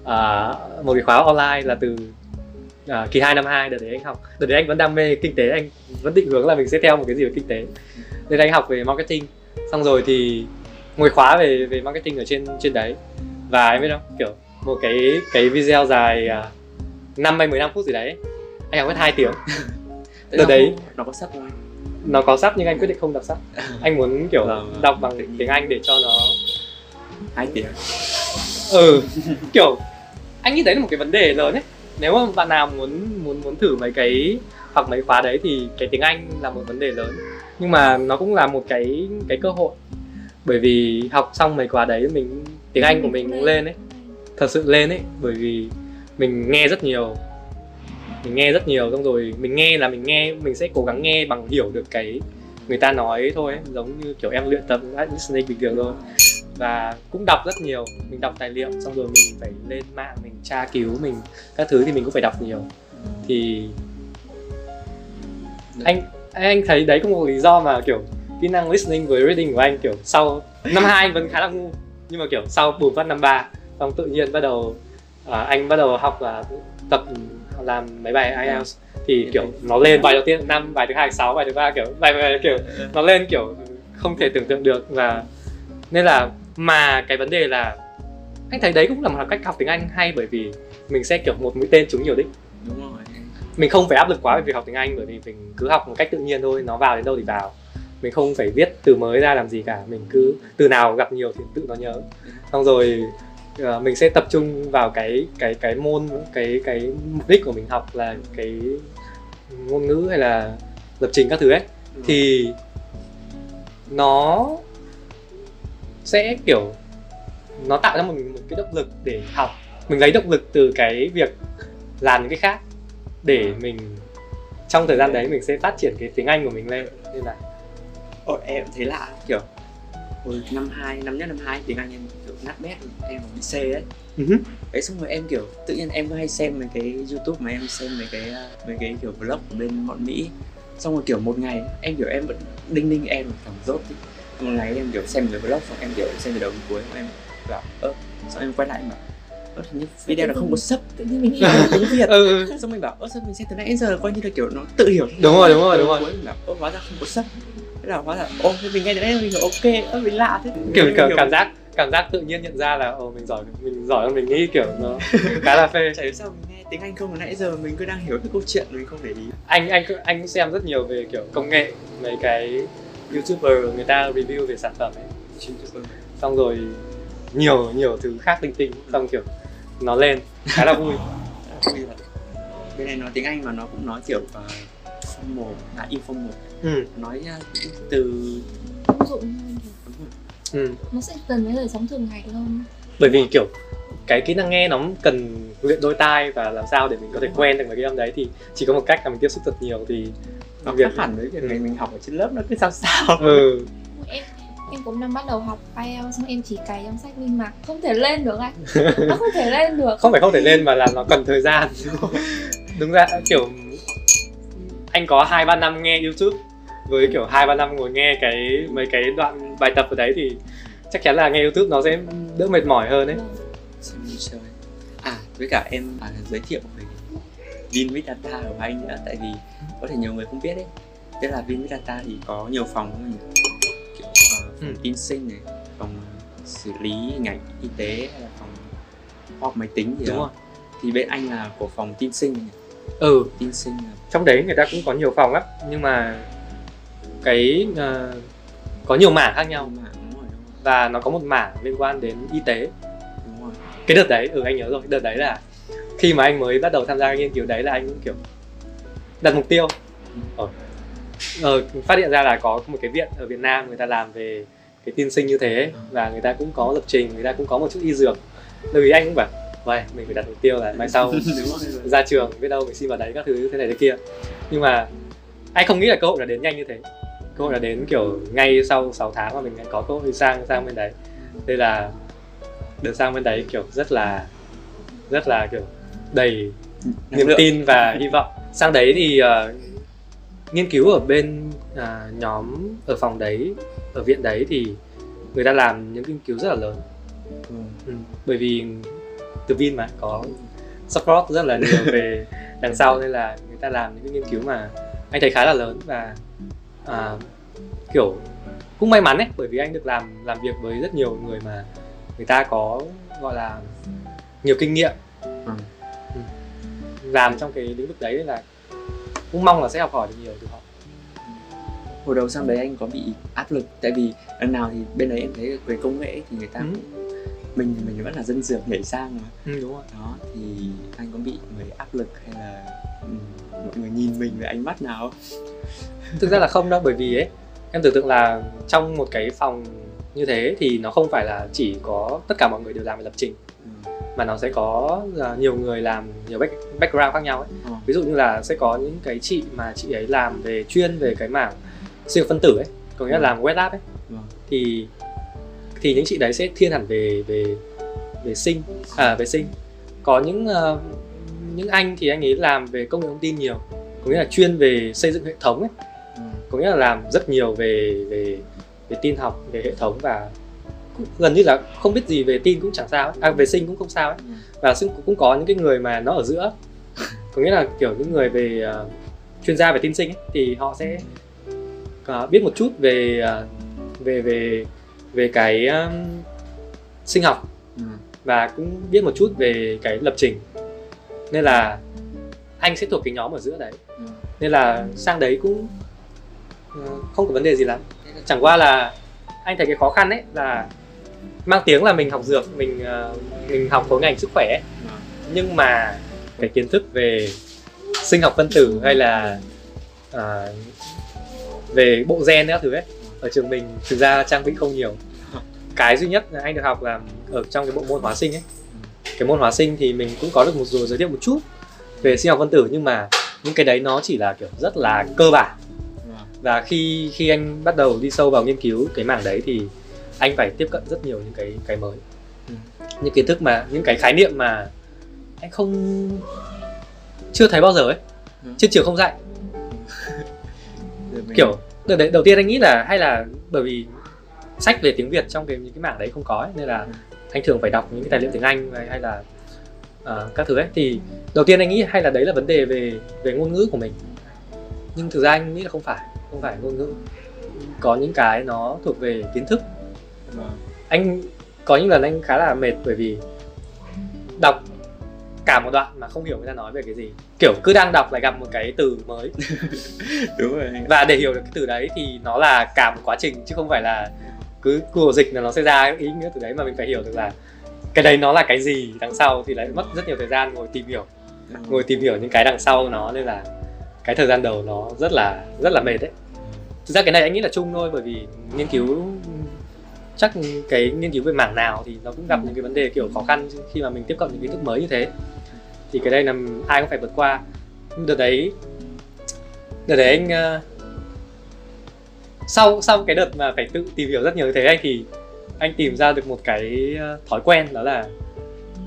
uh, một cái khóa online là từ uh, kỳ 2 năm 2 đợt đấy anh học. Đợt đấy anh vẫn đam mê kinh tế anh vẫn định hướng là mình sẽ theo một cái gì về kinh tế. Nên anh học về marketing. Xong rồi thì ngồi khóa về về marketing ở trên trên đấy và em biết không? Kiểu một cái cái video dài uh, 5 hay 15 phút gì đấy. Anh học mất hai tiếng. *laughs* Đợt đấy nó có sắp không nó có sắp nhưng anh quyết định không đọc sách *laughs* anh muốn kiểu vâng, vâng. đọc bằng tiếng anh để cho nó hai tiếng. Ừ *laughs* kiểu anh nghĩ đấy là một cái vấn đề lớn ấy. Nếu mà bạn nào muốn muốn muốn thử mấy cái hoặc mấy khóa đấy thì cái tiếng anh là một vấn đề lớn. Nhưng mà nó cũng là một cái cái cơ hội. Bởi vì học xong mấy khóa đấy mình tiếng anh của mình cũng lên ấy. Thật sự lên ấy bởi vì mình nghe rất nhiều. Mình nghe rất nhiều xong rồi mình nghe là mình nghe mình sẽ cố gắng nghe bằng hiểu được cái người ta nói thôi ấy. giống như kiểu em luyện tập listening bình thường thôi. Và cũng đọc rất nhiều mình đọc tài liệu xong rồi mình phải lên mạng mình tra cứu mình các thứ thì mình cũng phải đọc nhiều. Thì anh anh thấy đấy cũng một lý do mà kiểu kỹ năng listening với reading của anh kiểu sau năm hai anh vẫn khá là ngu nhưng mà kiểu sau bùng phát năm ba xong tự nhiên bắt đầu à, anh bắt đầu học và tập làm mấy bài IELTS thì kiểu nó lên bài đầu tiên năm bài thứ hai sáu bài thứ ba kiểu bài, bài kiểu nó lên kiểu không thể tưởng tượng được và nên là mà cái vấn đề là anh thấy đấy cũng là một cách học tiếng Anh hay bởi vì mình sẽ kiểu một mũi tên trúng nhiều đích. Đúng rồi. Mình không phải áp lực quá về việc học tiếng Anh bởi vì mình cứ học một cách tự nhiên thôi nó vào đến đâu thì vào mình không phải viết từ mới ra làm gì cả. Mình cứ từ nào gặp nhiều thì tự nó nhớ. Xong rồi uh, mình sẽ tập trung vào cái cái cái môn cái cái mục đích của mình học là cái ngôn ngữ hay là lập trình các thứ ấy. Ừ. thì nó sẽ kiểu nó tạo ra một, một cái động lực để học. Mình lấy động lực từ cái việc làm những cái khác để ừ. mình trong thời gian đấy mình sẽ phát triển cái tiếng Anh của mình lên. Như là Ồ, em thấy lạ kiểu hồi năm hai năm nhất năm hai tiếng Anh em kiểu nát bét em bị C đấy uh-huh. đấy xong rồi em kiểu tự nhiên em có hay xem mấy cái YouTube mà em xem mấy cái mấy cái kiểu vlog của bên bọn Mỹ. Xong rồi kiểu một ngày em kiểu em vẫn đinh đinh em cảm rốt ý. một ngày em kiểu xem cái vlog xong em kiểu xem từ đầu đến cuối em bảo ơ xong em quay lại? Mà ơ như video nó không có sub tự nhiên mình hiểu tiếng việt. *laughs* Ừ. xong mình bảo ơ sao mình xem từ nãy đến giờ coi như là kiểu nó tự hiểu. Đúng rồi đúng rồi đúng rồi. Cuối mình bảo ơ hóa ra không có sub thế là hóa ra ô mình nghe đến đây mình hiểu ok ơ mình lạ thế. Kiểu, kiểu cảm giác cảm giác tự nhiên nhận ra là ồ mình giỏi mình giỏi hơn mình nghĩ kiểu nó khá là phê. Chả sao mình nghe tiếng anh không nãy giờ mình cứ đang hiểu cái câu chuyện mình không để ý. Anh anh anh cũng xem rất nhiều về kiểu công nghệ mấy cái youtuber người ta review về sản phẩm ấy. Xong rồi nhiều nhiều thứ khác tinh tinh xong kiểu nó lên khá là vui. *laughs* Bên này nói tiếng anh mà nó cũng nói kiểu uh, formal là informal ừ. nói uh, từ thông dụng hơn ừ. nó sẽ gần với đời sống thường ngày hơn bởi vì kiểu cái kỹ năng nghe nó cần luyện đôi tai và làm sao để mình có thể quen được với cái âm đấy thì chỉ có một cách là mình tiếp xúc thật nhiều thì nó việc hẳn với việc ngày mình học ở trên lớp nó cứ sao sao. Ừ. Em em cũng đang bắt đầu học IELTS xong em chỉ cày trong sách nhưng mà không thể lên được anh. Nó không thể lên được. Không phải không thể lên mà là nó cần thời gian. *laughs* Đúng ra kiểu anh có hai ba năm nghe youtube với kiểu hai ba năm ngồi nghe cái mấy cái đoạn bài tập ở đấy thì chắc chắn là nghe youtube nó sẽ đỡ mệt mỏi hơn đấy à với cả em à, giới thiệu về Vinvidata của anh nữa tại vì có thể nhiều người không biết đấy tức là Vinvidata thì có nhiều phòng không nhỉ kiểu uh, phòng ừ. tin sinh này phòng xử lý hình ảnh y tế hay là phòng khoa học máy tính gì Đúng đó rồi. thì bên anh là của phòng tin sinh này. ừ tin sinh là trong đấy người ta cũng có nhiều phòng lắm nhưng mà cái uh, có nhiều mảng khác nhau. Mà đúng rồi, đúng rồi. và nó có một mảng liên quan đến y tế. Đúng rồi. cái đợt đấy ừ anh nhớ rồi đợt đấy là khi mà anh mới bắt đầu tham gia cái nghiên cứu đấy là anh cũng kiểu đặt mục tiêu. Ờ, ờ, phát hiện ra là có một cái viện ở Việt Nam người ta làm về cái tiên sinh như thế và người ta cũng có lập trình người ta cũng có một chút y dược. Bởi vì anh cũng bảo vậy mình phải đặt mục tiêu là mai sau *laughs* ra trường biết đâu mình xin vào đấy các thứ thế này thế kia. Nhưng mà anh không nghĩ là cơ hội là đến nhanh như thế cơ hội là đến kiểu ngay sau 6 tháng mà mình có cơ hội sang sang bên đấy đây là được sang bên đấy kiểu rất là rất là kiểu đầy niềm tin và hy vọng sang đấy thì uh, nghiên cứu ở bên uh, nhóm ở phòng đấy ở viện đấy thì người ta làm những nghiên cứu rất là lớn ừ. Ừ. bởi vì từ Vin mà có support rất là nhiều *laughs* về đằng sau nên là người ta làm những cái nghiên cứu mà anh thấy khá là lớn và uh, kiểu cũng may mắn ấy bởi vì anh được làm làm việc với rất nhiều người mà người ta có gọi là nhiều kinh nghiệm ừ. Ừ. làm trong cái lĩnh vực đấy là cũng mong là sẽ học hỏi được nhiều từ họ hồi đầu sang đấy anh có bị áp lực tại vì lần nào thì bên đấy em thấy về công nghệ thì người ta ừ. cũng mình mình vẫn là dân dược nhảy sang mà ừ, đúng rồi đó thì anh có bị người áp lực hay là ừ, mọi người nhìn mình với ánh mắt nào thực ra là không đâu bởi vì ấy em tưởng tượng là trong một cái phòng như thế thì nó không phải là chỉ có tất cả mọi người đều làm về lập trình ừ. mà nó sẽ có uh, nhiều người làm nhiều back, background khác nhau ấy ừ. ví dụ như là sẽ có những cái chị mà chị ấy làm về chuyên về cái mảng siêu phân tử ấy có nghĩa là ừ. làm web lab ấy ừ. thì thì những chị đấy sẽ thiên hẳn về về về sinh à về sinh có những uh, những anh thì anh ấy làm về công nghệ thông tin nhiều có nghĩa là chuyên về xây dựng hệ thống ấy. Có nghĩa là làm rất nhiều về về về tin học về hệ thống và gần như là không biết gì về tin cũng chẳng sao ấy. à về sinh cũng không sao ấy ừ. và cũng cũng có những cái người mà nó ở giữa có nghĩa là kiểu những người về uh, chuyên gia về tin sinh ấy, thì họ sẽ uh, biết một chút về uh, về về về cái um, sinh học ừ. và cũng biết một chút về cái lập trình nên là anh sẽ thuộc cái nhóm ở giữa đấy ừ. nên là sang đấy cũng không có vấn đề gì lắm. Chẳng qua là anh thấy cái khó khăn ấy là mang tiếng là mình học dược mình ờ, mình học khối ngành sức khỏe ấy. Nhưng mà cái kiến thức về sinh học phân tử hay là à, về bộ gen các thứ ấy ở trường mình thực ra trang bị không nhiều. Cái duy nhất anh được học là ở trong cái bộ môn hóa sinh ấy. Cái môn hóa sinh thì mình cũng có được một rồi giới thiệu một chút về sinh học phân tử nhưng mà những cái đấy nó chỉ là kiểu rất là cơ bản và khi khi anh bắt đầu đi sâu vào nghiên cứu cái mảng đấy thì anh phải tiếp cận rất nhiều những cái cái mới ừ. những kiến thức mà những cái khái niệm mà anh không chưa thấy bao giờ ấy ừ. trên trường không dạy kiểu đầu, đầu tiên anh nghĩ là hay là bởi vì sách về tiếng Việt trong cái những cái mảng đấy không có ấy, nên là ừ. anh thường phải đọc những cái tài liệu tiếng Anh hay là uh, các thứ ấy thì đầu tiên anh nghĩ hay là đấy là vấn đề về về ngôn ngữ của mình nhưng thực ra anh nghĩ là không phải không phải ngôn ngữ. Có những cái nó thuộc về kiến thức. Vâng. anh có những lần anh khá là mệt bởi vì đọc cả một đoạn mà không hiểu người ta nói về cái gì. Kiểu cứ đang đọc lại gặp một cái từ mới. *laughs* Đúng rồi. Và để hiểu được cái từ đấy thì nó là cả một quá trình chứ không phải là cứ Google dịch là nó sẽ ra ý nghĩa từ đấy mà mình phải hiểu được là cái đấy nó là cái gì đằng sau thì lại mất rất nhiều thời gian ngồi tìm hiểu. Ngồi tìm hiểu những cái đằng sau nó nên là cái thời gian đầu nó rất là rất là mệt đấy thực ra cái này anh nghĩ là chung thôi bởi vì nghiên cứu chắc cái nghiên cứu về mảng nào thì nó cũng gặp những cái vấn đề kiểu khó khăn khi mà mình tiếp cận những kiến thức mới như thế. Thì cái đây là ai cũng phải vượt qua. Đợt đấy đợt đấy anh uh, sau sau cái đợt mà phải tự tìm hiểu rất nhiều như thế anh thì anh tìm ra được một cái ờ, thói quen đó là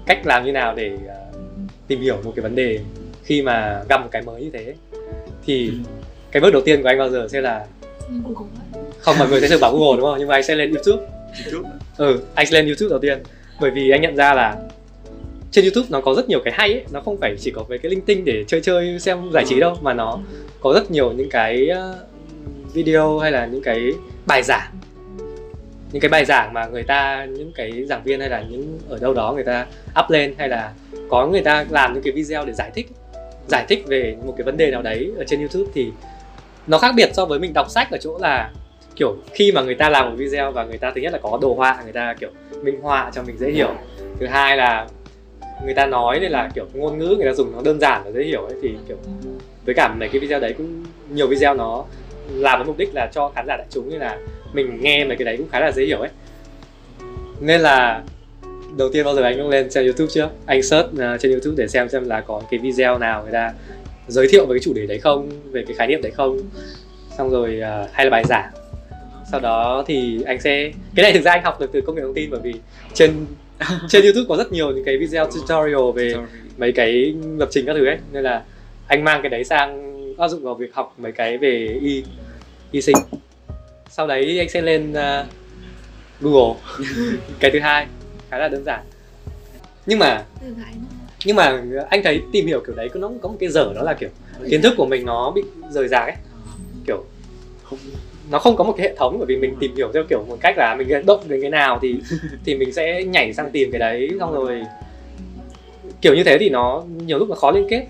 cách làm như nào để uh, tìm hiểu một cái vấn đề khi mà gặp một cái mới như thế thì cái bước đầu tiên của anh bao giờ sẽ là không mọi người sẽ thường bảo Google đúng không? Nhưng mà anh sẽ lên YouTube. YouTube ừ anh sẽ lên YouTube đầu tiên. Bởi vì anh nhận ra là trên YouTube nó có rất nhiều cái hay ấy. Nó không phải chỉ có mấy cái linh tinh để chơi chơi xem giải trí ừ. đâu mà nó có rất nhiều những cái video hay là những cái bài giảng. Những cái bài giảng mà người ta những cái giảng viên hay là những ở đâu đó người ta up lên hay là có người ta làm những cái video để giải thích giải thích về một cái vấn đề nào đấy ở trên YouTube thì nó khác biệt so với mình đọc sách ở chỗ là kiểu khi mà người ta làm một video và người ta thứ nhất là có đồ họa người ta kiểu minh họa cho mình dễ hiểu. Thứ hai là người ta nói nên là kiểu ngôn ngữ người ta dùng nó đơn giản và dễ hiểu ấy thì kiểu với cả mấy cái video đấy cũng nhiều video nó làm với mục đích là cho khán giả đại chúng như là mình nghe mấy cái đấy cũng khá là dễ hiểu ấy. Nên là đầu tiên bao giờ anh cũng lên trên youtube chưa anh search uh, trên youtube để xem xem là có cái video nào người ta giới thiệu về cái chủ đề đấy không về cái khái niệm đấy không? Xong rồi uh, hay là bài giảng. Sau đó thì anh sẽ cái này thực ra anh học được từ công nghệ thông tin bởi vì trên *laughs* trên youtube có rất nhiều những cái video tutorial về mấy cái lập trình các thứ ấy. Nên là anh mang cái đấy sang áp dụng vào việc học mấy cái về y y sinh. Sau đấy anh sẽ lên uh, google. *laughs* Cái thứ hai khá là đơn giản. Nhưng mà nhưng mà anh thấy tìm hiểu kiểu đấy nó có một cái dở đó là kiểu kiến thức của mình nó bị rời rạc ấy. Kiểu nó không có một cái hệ thống bởi vì mình tìm hiểu theo kiểu một cách là mình động đến cái nào thì *laughs* thì mình sẽ nhảy sang tìm cái đấy xong rồi kiểu như thế thì nó nhiều lúc nó khó liên kết.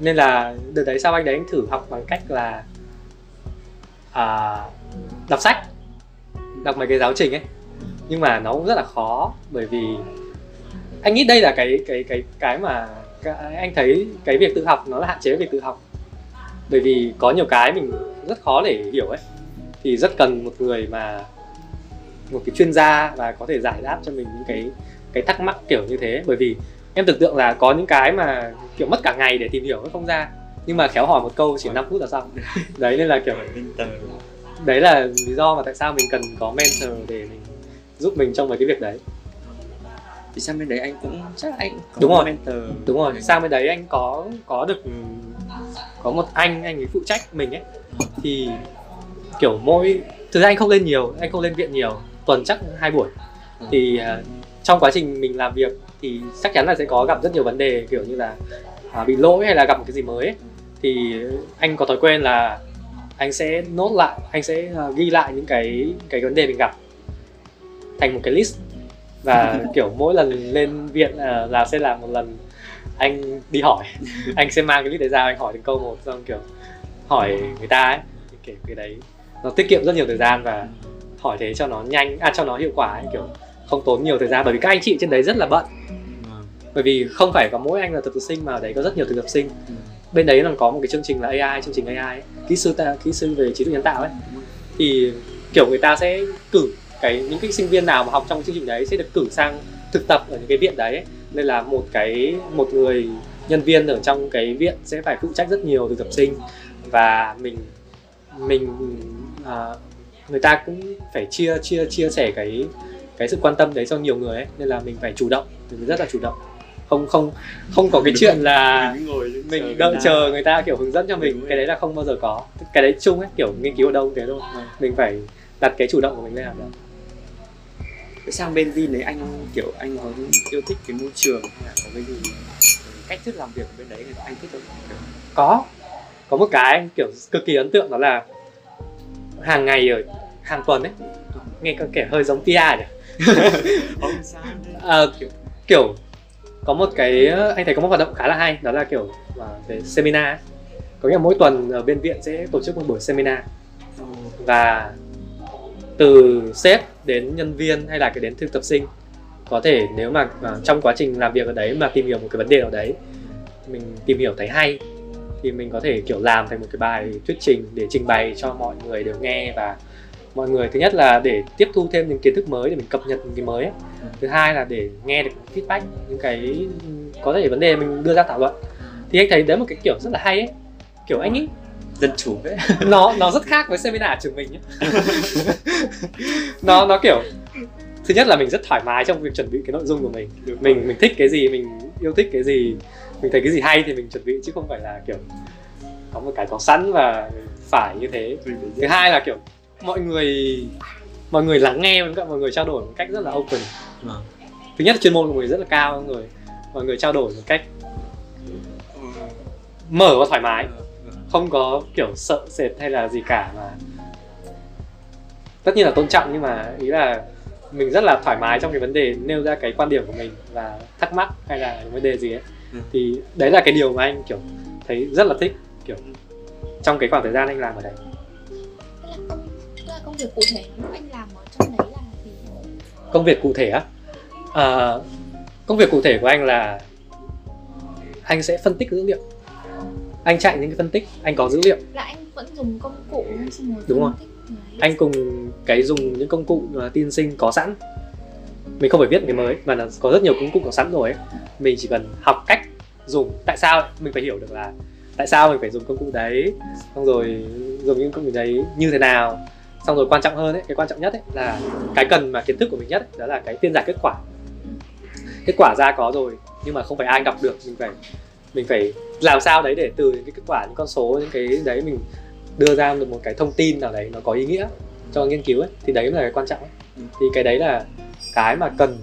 Nên là đợt đấy sau anh đấy anh thử học bằng cách là à, đọc sách đọc mấy cái giáo trình ấy. Nhưng mà nó cũng rất là khó bởi vì anh nghĩ đây là cái cái cái cái mà anh thấy cái việc tự học nó là hạn chế việc tự học. Bởi vì có nhiều cái mình rất khó để hiểu ấy. Thì rất cần một người mà một cái chuyên gia và có thể giải đáp cho mình những cái cái thắc mắc kiểu như thế. Bởi vì em tưởng tượng là có những cái mà kiểu mất cả ngày để tìm hiểu nó không ra. Nhưng mà khéo hỏi một câu chỉ 5 phút là xong. *laughs* Đấy nên là kiểu đấy là lý do mà tại sao mình cần có mentor để mình giúp mình trong mấy cái việc đấy thì sang bên đấy anh cũng chắc anh có đúng rồi. mentor. Đúng rồi. Sang bên đấy anh có có được có một anh anh ấy phụ trách mình ấy. Thì kiểu mỗi thực ra anh không lên nhiều anh không lên viện nhiều tuần chắc hai buổi. Ừ. thì uh, trong quá trình mình làm việc thì chắc chắn là sẽ có gặp rất nhiều vấn đề kiểu như là uh, bị lỗi hay là gặp một cái gì mới ấy. thì anh có thói quen là anh sẽ nốt lại anh sẽ uh, ghi lại những cái cái vấn đề mình gặp thành một cái list và kiểu mỗi lần lên viện uh, là sẽ làm một lần anh đi hỏi. *laughs* Anh sẽ mang cái list đấy ra anh hỏi từng câu một xong kiểu hỏi người ta ấy. Thì kiểu cái đấy nó tiết kiệm rất nhiều thời gian và hỏi thế cho nó nhanh à cho nó hiệu quả ấy, kiểu không tốn nhiều thời gian. Bởi vì các anh chị trên đấy rất là bận. Bởi vì không phải có mỗi anh là thực tập sinh mà ở đấy có rất nhiều thực tập sinh. Bên đấy còn có một cái chương trình là AI chương trình AI ấy, kỹ sư ta kỹ sư về trí tuệ nhân tạo ấy. Thì kiểu người ta sẽ cử cái những cái sinh viên nào mà học trong chương trình đấy sẽ được cử sang thực tập ở những cái viện đấy. Ấy. nên là một cái một người nhân viên ở trong cái viện sẽ phải phụ trách rất nhiều thực tập sinh. Và mình mình uh, người ta cũng phải chia chia chia sẻ cái cái sự quan tâm đấy cho nhiều người ấy. Nên là mình phải chủ động mình rất là chủ động. Không không không có cái chuyện là mình đợi chờ người ta kiểu hướng dẫn cho mình. Cái đấy là không bao giờ có. Cái đấy chung ấy kiểu nghiên cứu ở đâu thế thôi. Mình phải đặt cái chủ động của mình lên hàng đầu sang bên Vin đấy anh kiểu anh có yêu thích cái môi trường hay là có cái gì? Cách thức làm việc ở bên đấy anh thích không? Có. Có một cái kiểu cực kỳ ấn tượng đó là hàng ngày ở hàng tuần ấy nghe có kẻ hơi giống PR nhỉ? *laughs* À, *laughs* kiểu, kiểu có một cái anh thấy có một hoạt động khá là hay đó là kiểu là về seminar ấy. có nghĩa là mỗi tuần ở bên viện sẽ tổ chức một buổi seminar. Và từ sếp đến nhân viên hay là cái đến thực tập sinh có thể nếu mà uh, trong quá trình làm việc ở đấy mà tìm hiểu một cái vấn đề nào đấy mình tìm hiểu thấy hay thì mình có thể kiểu làm thành một cái bài thuyết trình để trình bày cho mọi người đều nghe và mọi người thứ nhất là để tiếp thu thêm những kiến thức mới để mình cập nhật những cái mới ấy. Ừ. thứ hai là để nghe được feedback những cái có thể vấn đề mình đưa ra thảo luận thì anh thấy đấy một cái kiểu rất là hay ấy kiểu anh ấy dân chủ đấy. *laughs* Nó nó rất khác với seminar trường mình nhé. *laughs* Nó nó kiểu thứ nhất là mình rất thoải mái trong việc chuẩn bị cái nội dung của mình. Mình mình thích cái gì mình yêu thích cái gì mình thấy cái gì hay thì mình chuẩn bị chứ không phải là kiểu có một cái có sẵn và phải như thế. Thứ hai là kiểu mọi người mọi người lắng nghe với cả mọi người trao đổi một cách rất là open. Vâng. thứ nhất là chuyên môn của người rất là cao mọi người mọi người trao đổi một cách mở và thoải mái. Vâng. Không có kiểu sợ sệt hay là gì cả mà. Tất nhiên là tôn trọng nhưng mà ý là mình rất là thoải mái trong cái vấn đề nêu ra cái quan điểm của mình và thắc mắc hay là vấn đề gì ấy. Ừ. thì đấy là cái điều mà anh kiểu thấy rất là thích kiểu trong cái khoảng thời gian anh làm ở đấy. Công việc cụ thể anh làm ở trong đấy là gì? Công việc cụ thể á? À, công việc cụ thể của anh là anh sẽ phân tích dữ liệu anh chạy những cái phân tích anh có dữ liệu. Là anh vẫn dùng công cụ xong rồi đúng rồi. anh cùng cái dùng những công cụ tin sinh có sẵn. Mình không phải viết cái mới mà là có rất nhiều công cụ có sẵn rồi ấy. Mình chỉ cần học cách dùng. Tại sao mình phải hiểu được là tại sao mình phải dùng công cụ đấy. Xong rồi dùng những công cụ đấy như thế nào. Xong rồi quan trọng hơn ấy cái quan trọng nhất ấy là cái cần mà kiến thức của mình nhất ấy, đó là cái tiên giải kết quả. Kết quả ra có rồi nhưng mà không phải ai đọc được mình phải mình phải làm sao đấy để từ những cái kết quả những con số những cái đấy mình đưa ra được một cái thông tin nào đấy nó có ý nghĩa cho nghiên cứu ấy thì đấy là cái quan trọng ấy. Ừ. thì cái đấy là cái mà cần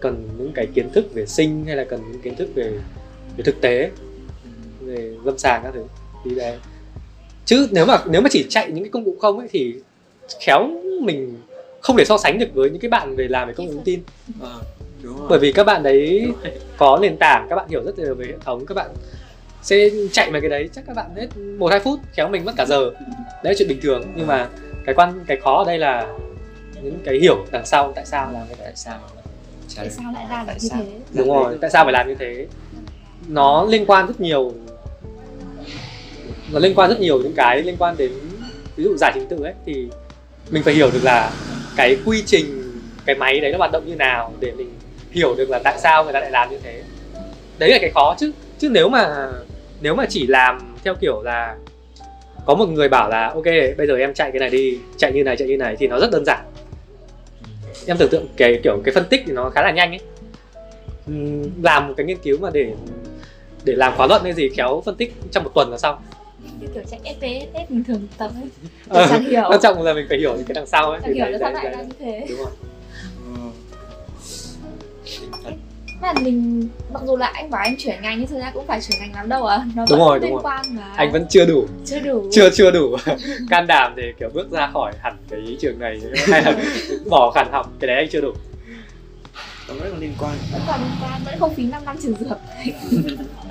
cần những cái kiến thức về sinh hay là cần những kiến thức về về thực tế về lâm sàng các thứ. Thì đấy. Chứ nếu mà nếu mà chỉ chạy những cái công cụ không ấy thì khéo mình không thể so sánh được với những cái bạn về làm về công nghệ thông tin. À, bởi vì các bạn đấy có nền tảng các bạn hiểu rất nhiều về hệ thống các bạn sẽ chạy về cái đấy chắc các bạn hết một hai phút khéo mình mất cả giờ. Đấy là chuyện bình thường nhưng mà cái quan cái khó ở đây là những cái hiểu đằng sau tại sao làm cái tại sao tại sao lại ra được như thế? Đúng rồi tại sao phải làm như thế? Nó liên quan rất nhiều. Nó liên quan rất nhiều những cái liên quan đến ví dụ giải trình tự ấy thì mình phải hiểu được là cái quy trình cái máy đấy nó hoạt động như nào để mình hiểu được là tại sao người ta lại làm như thế. Đấy là cái khó chứ chứ nếu mà nếu mà chỉ làm theo kiểu là có một người bảo là ok bây giờ em chạy cái này đi chạy như này chạy như này thì nó rất đơn giản. Em tưởng tượng cái kiểu cái phân tích thì nó khá là nhanh ấy. Làm một cái nghiên cứu mà để để làm khóa luận hay gì khéo phân tích trong một tuần là xong. Như kiểu chạy SPSS bình thường tập ấy. Ờ, hiểu. quan trọng là mình phải hiểu những cái đằng sau ấy. Thì hiểu là sao lại ra như thế. Đúng rồi là mình mặc dù là anh bảo anh chuyển ngành nhưng thực ra cũng phải chuyển ngành lắm đâu à? Nó đúng vẫn rồi, liên đúng quan rồi. mà. Anh vẫn chưa đủ. Chưa đủ. Chưa chưa đủ. *laughs* Can đảm để kiểu bước ra khỏi hẳn cái trường này. *laughs* Hay là bỏ hẳn học cái đấy anh chưa đủ. Nó vẫn còn liên quan. Vẫn còn liên quan vẫn không phí 5 năm trường dược.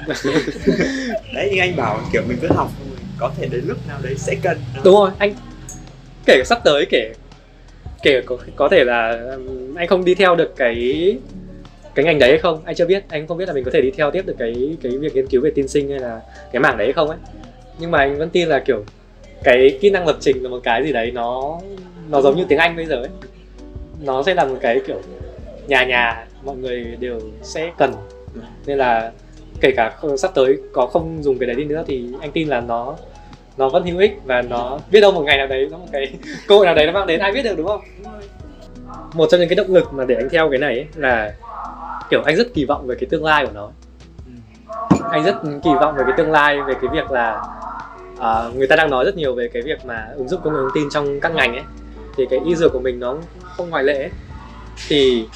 *laughs* Đấy như anh bảo kiểu mình cứ học có thể đến lúc nào đấy sẽ cần. Đúng rồi anh kể sắp tới kể kể có, có thể là anh không đi theo được cái cái ngành đấy hay không? Anh chưa biết, anh không biết là mình có thể đi theo tiếp được cái cái việc nghiên cứu về tin sinh hay là cái mảng đấy hay không ấy. Nhưng mà anh vẫn tin là, kiểu, cái kỹ năng lập trình là một cái gì đấy nó nó giống như tiếng anh bây giờ ấy. Nó sẽ là một cái, kiểu, nhà nhà, mọi người đều sẽ cần. Nên là kể cả sắp tới có không dùng cái đấy đi nữa thì anh tin là nó nó vẫn hữu ích và nó, biết đâu một ngày nào đấy nó một cái *laughs* cơ hội nào đấy nó mang đến, ai biết được, đúng không? Một trong những cái động lực mà để anh theo cái này ấy là kiểu anh rất kỳ vọng về cái tương lai của nó anh rất kỳ vọng về cái tương lai về cái việc là uh, người ta đang nói rất nhiều về cái việc mà ứng dụng công nghệ thông tin trong các ngành ấy thì cái y dược của mình nó không ngoại lệ ấy. thì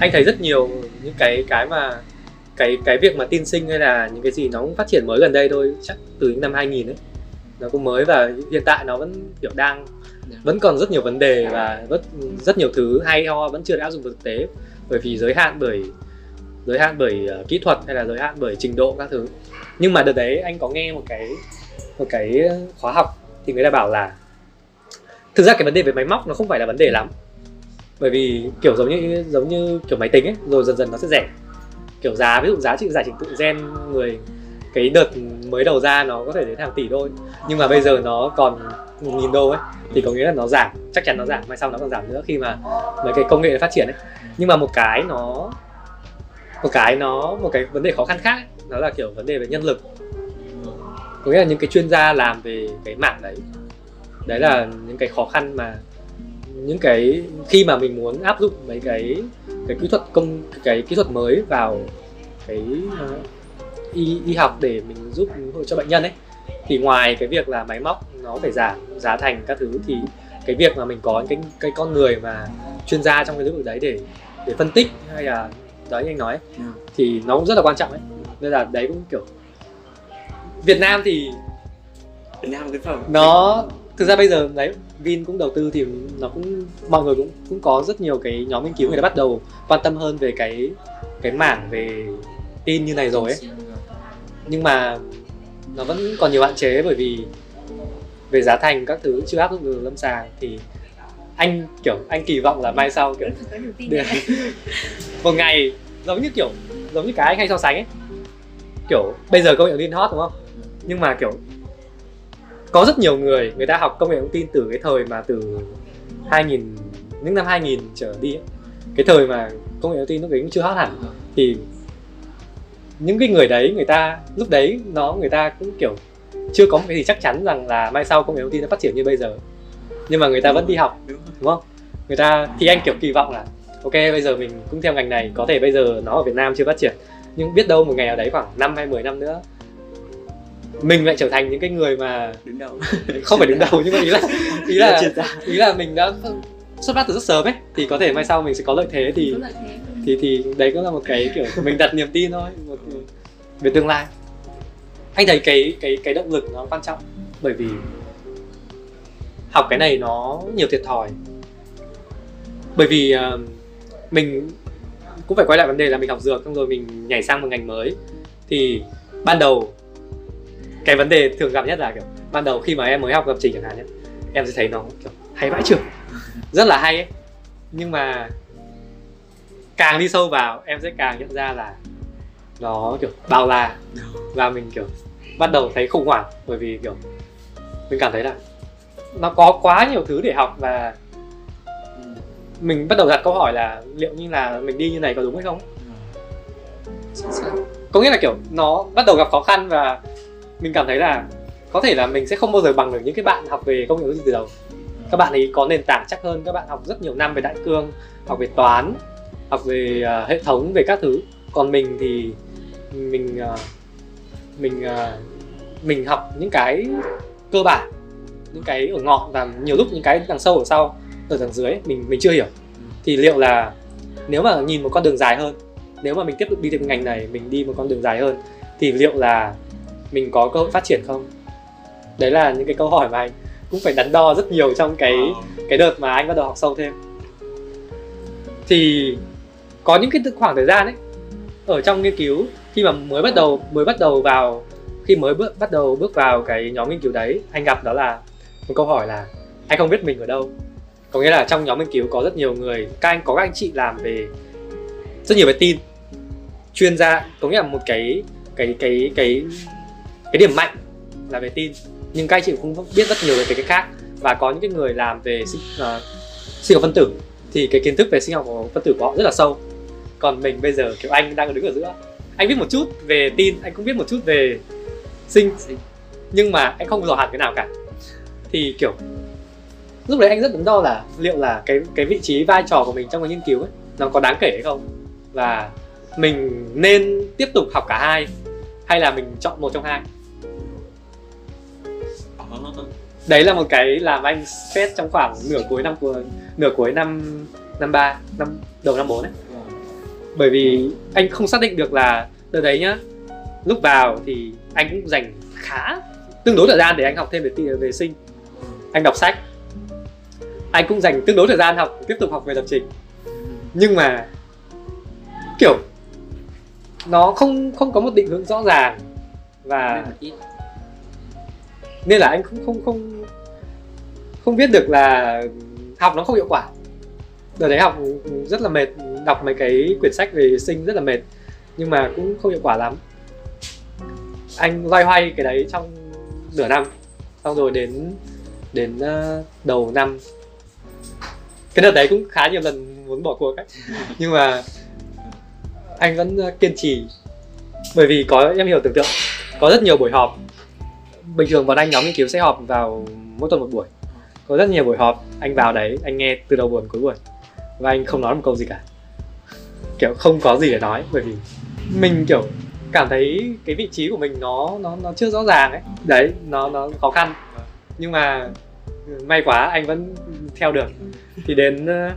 anh thấy rất nhiều những cái cái mà cái cái việc mà tin sinh hay là những cái gì nó cũng phát triển mới gần đây thôi chắc từ những năm 2000 ấy nó cũng mới và hiện tại nó vẫn kiểu đang vẫn còn rất nhiều vấn đề và rất rất nhiều thứ hay ho vẫn chưa được áp dụng thực tế. Bởi vì giới hạn bởi giới hạn bởi uh, kỹ thuật hay là giới hạn bởi trình độ các thứ. Nhưng mà đợt đấy anh có nghe một cái một cái khóa học thì người ta bảo là thực ra cái vấn đề về máy móc nó không phải là vấn đề lắm. Bởi vì kiểu giống như giống như kiểu máy tính ấy rồi dần dần nó sẽ rẻ. Kiểu giá ví dụ giá trị giải trình tự gen người cái đợt mới đầu ra nó có thể đến hàng tỷ thôi. Nhưng mà bây giờ nó còn một nghìn đô ấy thì có nghĩa là nó giảm chắc chắn nó giảm mai sau nó còn giảm nữa khi mà mấy cái công nghệ phát triển ấy. Nhưng mà một cái nó một cái nó một cái vấn đề khó khăn khác ấy, đó là kiểu vấn đề về nhân lực. Có nghĩa là những cái chuyên gia làm về cái mảng đấy đấy là những cái khó khăn mà những cái khi mà mình muốn áp dụng mấy cái cái kỹ thuật công cái kỹ thuật mới vào cái y, y học để mình giúp cho bệnh nhân ấy thì ngoài cái việc là máy móc nó phải giảm giá thành các thứ thì cái việc mà mình có cái cái con người mà chuyên gia trong cái lĩnh vực đấy để để phân tích hay là đấy như anh nói ấy. Dạ. thì nó cũng rất là quan trọng ấy nên là đấy cũng kiểu Việt Nam thì Việt Nam cái phẩm nó thực ra bây giờ đấy Vin cũng đầu tư thì nó cũng mọi người cũng cũng có rất nhiều cái nhóm nghiên cứu người ta bắt đầu quan tâm hơn về cái cái mảng về tin như này rồi ấy nhưng mà nó vẫn còn nhiều hạn chế bởi vì về giá thành các thứ chưa áp dụng được lâm sàng thì anh kiểu anh kỳ vọng là mai sau kiểu *laughs* một ngày giống như kiểu giống như cái anh hay so sánh ấy. Kiểu bây giờ công nghệ thông tin hot đúng không? Nhưng mà kiểu có rất nhiều người người ta học công nghệ thông tin từ cái thời mà từ 2000 những năm 2000 trở đi ấy. cái thời mà công nghệ thông tin lúc đấy cũng chưa hot hẳn. Thì những cái người đấy người ta lúc đấy nó người ta cũng kiểu chưa có một cái gì chắc chắn rằng là mai sau công nghệ thông tin nó phát triển như bây giờ. Nhưng mà người ta vẫn đi học đúng không? Người ta thì anh kiểu kỳ vọng là ok bây giờ mình cũng theo ngành này có thể bây giờ nó ở Việt Nam chưa phát triển nhưng biết đâu một ngày nào đấy khoảng 5 hay 10 năm nữa mình lại trở thành những cái người mà đứng đầu. *laughs* không phải đứng đầu nhưng mà ý là ý là ý là mình đã xuất phát từ rất sớm ấy thì có thể mai sau mình sẽ có lợi thế thì thì thì đấy cũng là một cái kiểu mình đặt niềm tin thôi một về tương lai. Anh thấy cái cái cái động lực nó quan trọng bởi vì học cái này nó nhiều thiệt thòi. Bởi vì uh, mình cũng phải quay lại vấn đề là mình học dược xong rồi mình nhảy sang một ngành mới. Thì ban đầu cái vấn đề thường gặp nhất là kiểu ban đầu khi mà em mới học lập trình chẳng hạn nhé em sẽ thấy nó kiểu hay vãi trưởng rất là hay ấy. Nhưng mà càng đi sâu vào, em sẽ càng nhận ra là nó, kiểu, bao la. Và mình, kiểu, bắt đầu thấy khủng hoảng, bởi vì, kiểu, mình cảm thấy là nó có quá nhiều thứ để học và mình bắt đầu đặt câu hỏi là liệu như là mình đi như này có đúng hay không? Có nghĩa là, kiểu, nó bắt đầu gặp khó khăn và mình cảm thấy là có thể là mình sẽ không bao giờ bằng được những cái bạn học về công nghệ thông tin từ đầu. Các bạn ấy có nền tảng chắc hơn, các bạn học rất nhiều năm về đại cương, học về toán học về uh, hệ thống về các thứ. Còn mình thì mình uh, mình uh, mình học những cái cơ bản những cái ở ngọn và nhiều lúc những cái đằng sâu ở sau ở đằng dưới mình mình chưa hiểu. Thì liệu là nếu mà nhìn một con đường dài hơn nếu mà mình tiếp tục đi theo ngành này mình đi một con đường dài hơn thì liệu là mình có cơ hội phát triển không? Đấy là những cái câu hỏi mà anh cũng phải đắn đo rất nhiều trong cái cái đợt mà anh bắt đầu học sâu thêm. Thì có những cái khoảng thời gian ấy ở trong nghiên cứu khi mà mới bắt đầu mới bắt đầu vào khi mới bước bắt đầu bước vào cái nhóm nghiên cứu đấy anh gặp đó là một câu hỏi là anh không biết mình ở đâu? Có nghĩa là trong nhóm nghiên cứu có rất nhiều người các anh có các anh chị làm về rất nhiều về tin chuyên gia có nghĩa là một cái cái cái cái cái điểm mạnh là về tin nhưng các anh chị cũng biết rất nhiều về cái khác. Và có những cái người làm về sinh, uh, sinh học phân tử thì cái kiến thức về sinh học phân tử của họ rất là sâu còn mình bây giờ, kiểu, anh đang đứng ở giữa. Anh biết một chút về tin, anh cũng biết một chút về sinh nhưng mà anh không giỏi hẳn cái nào cả. Thì, kiểu, lúc đấy anh rất đắn đo là liệu là cái cái vị trí vai trò của mình trong cái nghiên cứu ấy, nó có đáng kể hay không? Và mình nên tiếp tục học cả hai, hay là mình chọn một trong hai? Đấy là một cái làm anh stress trong khoảng nửa cuối năm của nửa cuối năm năm ba, năm đầu, năm bốn ấy bởi vì anh không xác định được là từ đấy nhá lúc vào thì anh cũng dành khá tương đối thời gian để anh học thêm về về sinh. Anh đọc sách. Anh cũng dành tương đối thời gian học tiếp tục học về lập trình. Nhưng mà kiểu nó không không có một định hướng rõ ràng và nên là anh không không không không biết được là học nó không hiệu quả đợt đấy học rất là mệt đọc mấy cái quyển sách về sinh rất là mệt nhưng mà cũng không hiệu quả lắm. Anh loay hoay cái đấy trong nửa năm xong rồi đến đến uh, đầu năm. Cái đợt đấy cũng khá nhiều lần muốn bỏ cuộc ấy. *laughs* Nhưng mà anh vẫn uh, kiên trì. Bởi vì có em hiểu tưởng tượng có rất nhiều buổi họp. Bình thường bọn anh nhóm nghiên cứu sẽ họp vào mỗi tuần một buổi. Có rất nhiều buổi họp anh vào đấy anh nghe từ đầu buổi cuối buổi và anh không nói một câu gì cả. Kiểu không có gì để nói, bởi vì mình, kiểu, cảm thấy cái vị trí của mình nó nó nó chưa rõ ràng ấy. Đấy, nó nó khó khăn. Nhưng mà may quá anh vẫn theo được. Thì đến ờ,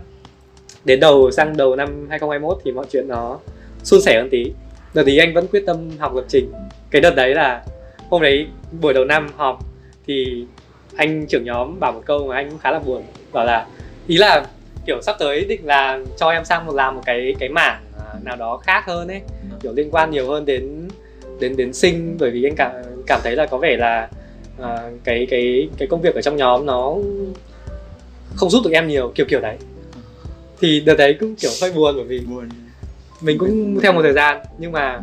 đến đầu, sang đầu năm 2021 thì mọi chuyện nó suôn sẻ hơn tí. Đợt thì anh vẫn quyết tâm học lập trình. Cái đợt đấy là hôm đấy, buổi đầu năm họp, thì anh trưởng nhóm bảo một câu mà anh cũng khá là buồn. Bảo là, ý là kiểu sắp tới định là cho em sang một làm một cái cái mảng à, nào đó khác hơn ấy kiểu liên quan nhiều hơn đến đến đến sinh. Bởi vì anh cảm cảm thấy là có vẻ là uh, cái cái cái công việc ở trong nhóm nó không giúp được em nhiều kiểu kiểu đấy. Thì đợt đấy cũng kiểu hơi buồn bởi vì buồn. mình cũng theo một thời gian nhưng mà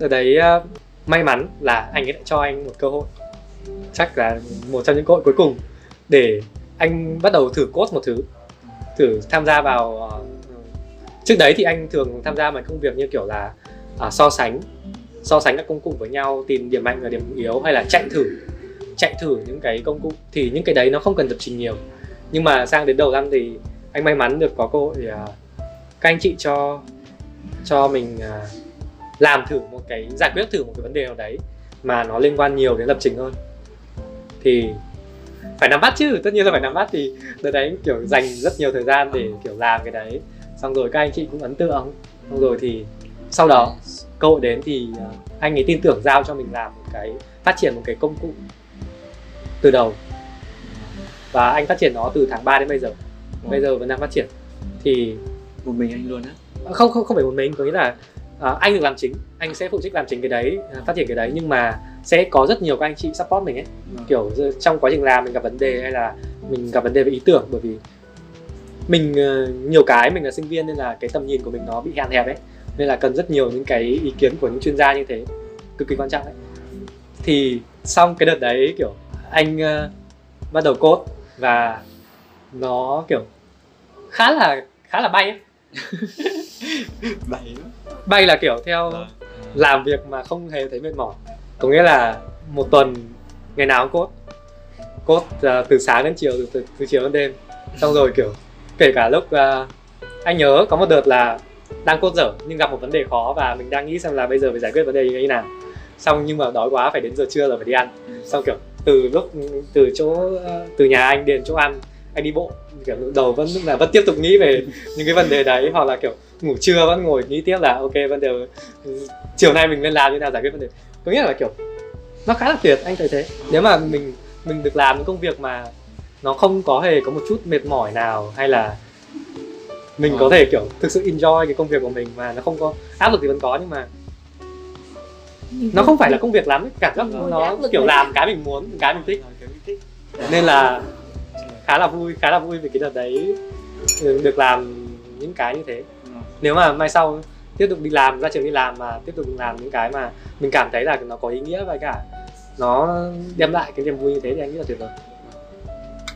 đợt đấy uh, may mắn là anh ấy đã cho anh một cơ hội. Chắc là một trong những cơ hội cuối cùng để anh bắt đầu thử code một thứ thử tham gia vào uh, trước đấy thì anh thường tham gia vào công việc như kiểu là uh, so sánh so sánh các công cụ với nhau tìm điểm mạnh và điểm yếu hay là chạy thử chạy thử những cái công cụ. Thì những cái đấy nó không cần lập trình nhiều. Nhưng mà sang đến đầu năm thì anh may mắn được có cơ hội uh, các anh chị cho cho mình uh, làm thử một cái giải quyết thử một cái vấn đề nào đấy mà nó liên quan nhiều đến lập trình hơn. Thì phải nắm bắt chứ tất nhiên là phải nắm bắt thì đợt đấy kiểu dành rất nhiều thời gian để kiểu làm cái đấy. Xong rồi các anh chị cũng ấn tượng. Xong rồi thì sau đó cơ hội đến thì ờ, anh ấy tin tưởng giao cho mình làm một cái phát triển một cái công cụ từ đầu. Và anh phát triển nó từ tháng 3 đến bây giờ. Bây giờ vẫn đang phát triển. Thì một mình anh luôn á? Không không không phải một mình có nghĩa là à, anh được làm chính anh sẽ phụ trách làm chính cái đấy à, phát triển cái đấy nhưng mà sẽ có rất nhiều các anh chị support mình ấy. Ừ. kiểu trong quá trình làm mình gặp vấn đề hay là mình gặp vấn đề về ý tưởng bởi vì mình uh, nhiều cái mình là sinh viên nên là cái tầm nhìn của mình nó bị hạn hẹp ấy. Nên là cần rất nhiều những cái ý kiến của những chuyên gia như thế cực kỳ quan trọng ấy. Thì xong cái đợt đấy kiểu anh uh, bắt đầu code và nó kiểu khá là khá là bay ấy. *laughs* Bay bay là kiểu theo à. làm việc mà không hề thấy mệt mỏi. Có nghĩa là một tuần ngày nào cũng cốt cốt uh, từ sáng đến chiều từ, từ, từ chiều đến đêm. Xong rồi kiểu kể cả lúc uh, anh nhớ có một đợt là đang cốt dở nhưng gặp một vấn đề khó và mình đang nghĩ xem là bây giờ phải giải quyết vấn đề như thế nào. Xong nhưng mà đói quá phải đến giờ trưa rồi phải đi ăn. Ừ. xong kiểu từ lúc từ chỗ từ nhà anh đến chỗ ăn anh đi bộ. Kiểu đầu vẫn là vẫn tiếp tục nghĩ về những cái vấn đề đấy hoặc là kiểu ngủ trưa vẫn ngồi nghĩ tiếp là ok vấn đề chiều nay mình nên làm như nào giải quyết vấn đề. Có nghĩa là kiểu nó khá là tuyệt anh thấy thế. Nếu mà mình mình được làm những công việc mà nó không có hề có một chút mệt mỏi nào hay là mình có thể kiểu thực sự enjoy cái công việc của mình mà nó không có áp lực thì vẫn có nhưng mà nó không phải là công việc lắm cảm giác nó kiểu làm cái mình muốn cái mình thích. Nên là khá là vui khá là vui vì cái đợt đấy được làm những cái như thế nếu mà mai sau tiếp tục đi làm ra trường đi làm mà tiếp tục làm những cái mà mình cảm thấy là nó có ý nghĩa và cả nó đem lại cái niềm vui như thế thì anh nghĩ là tuyệt vời.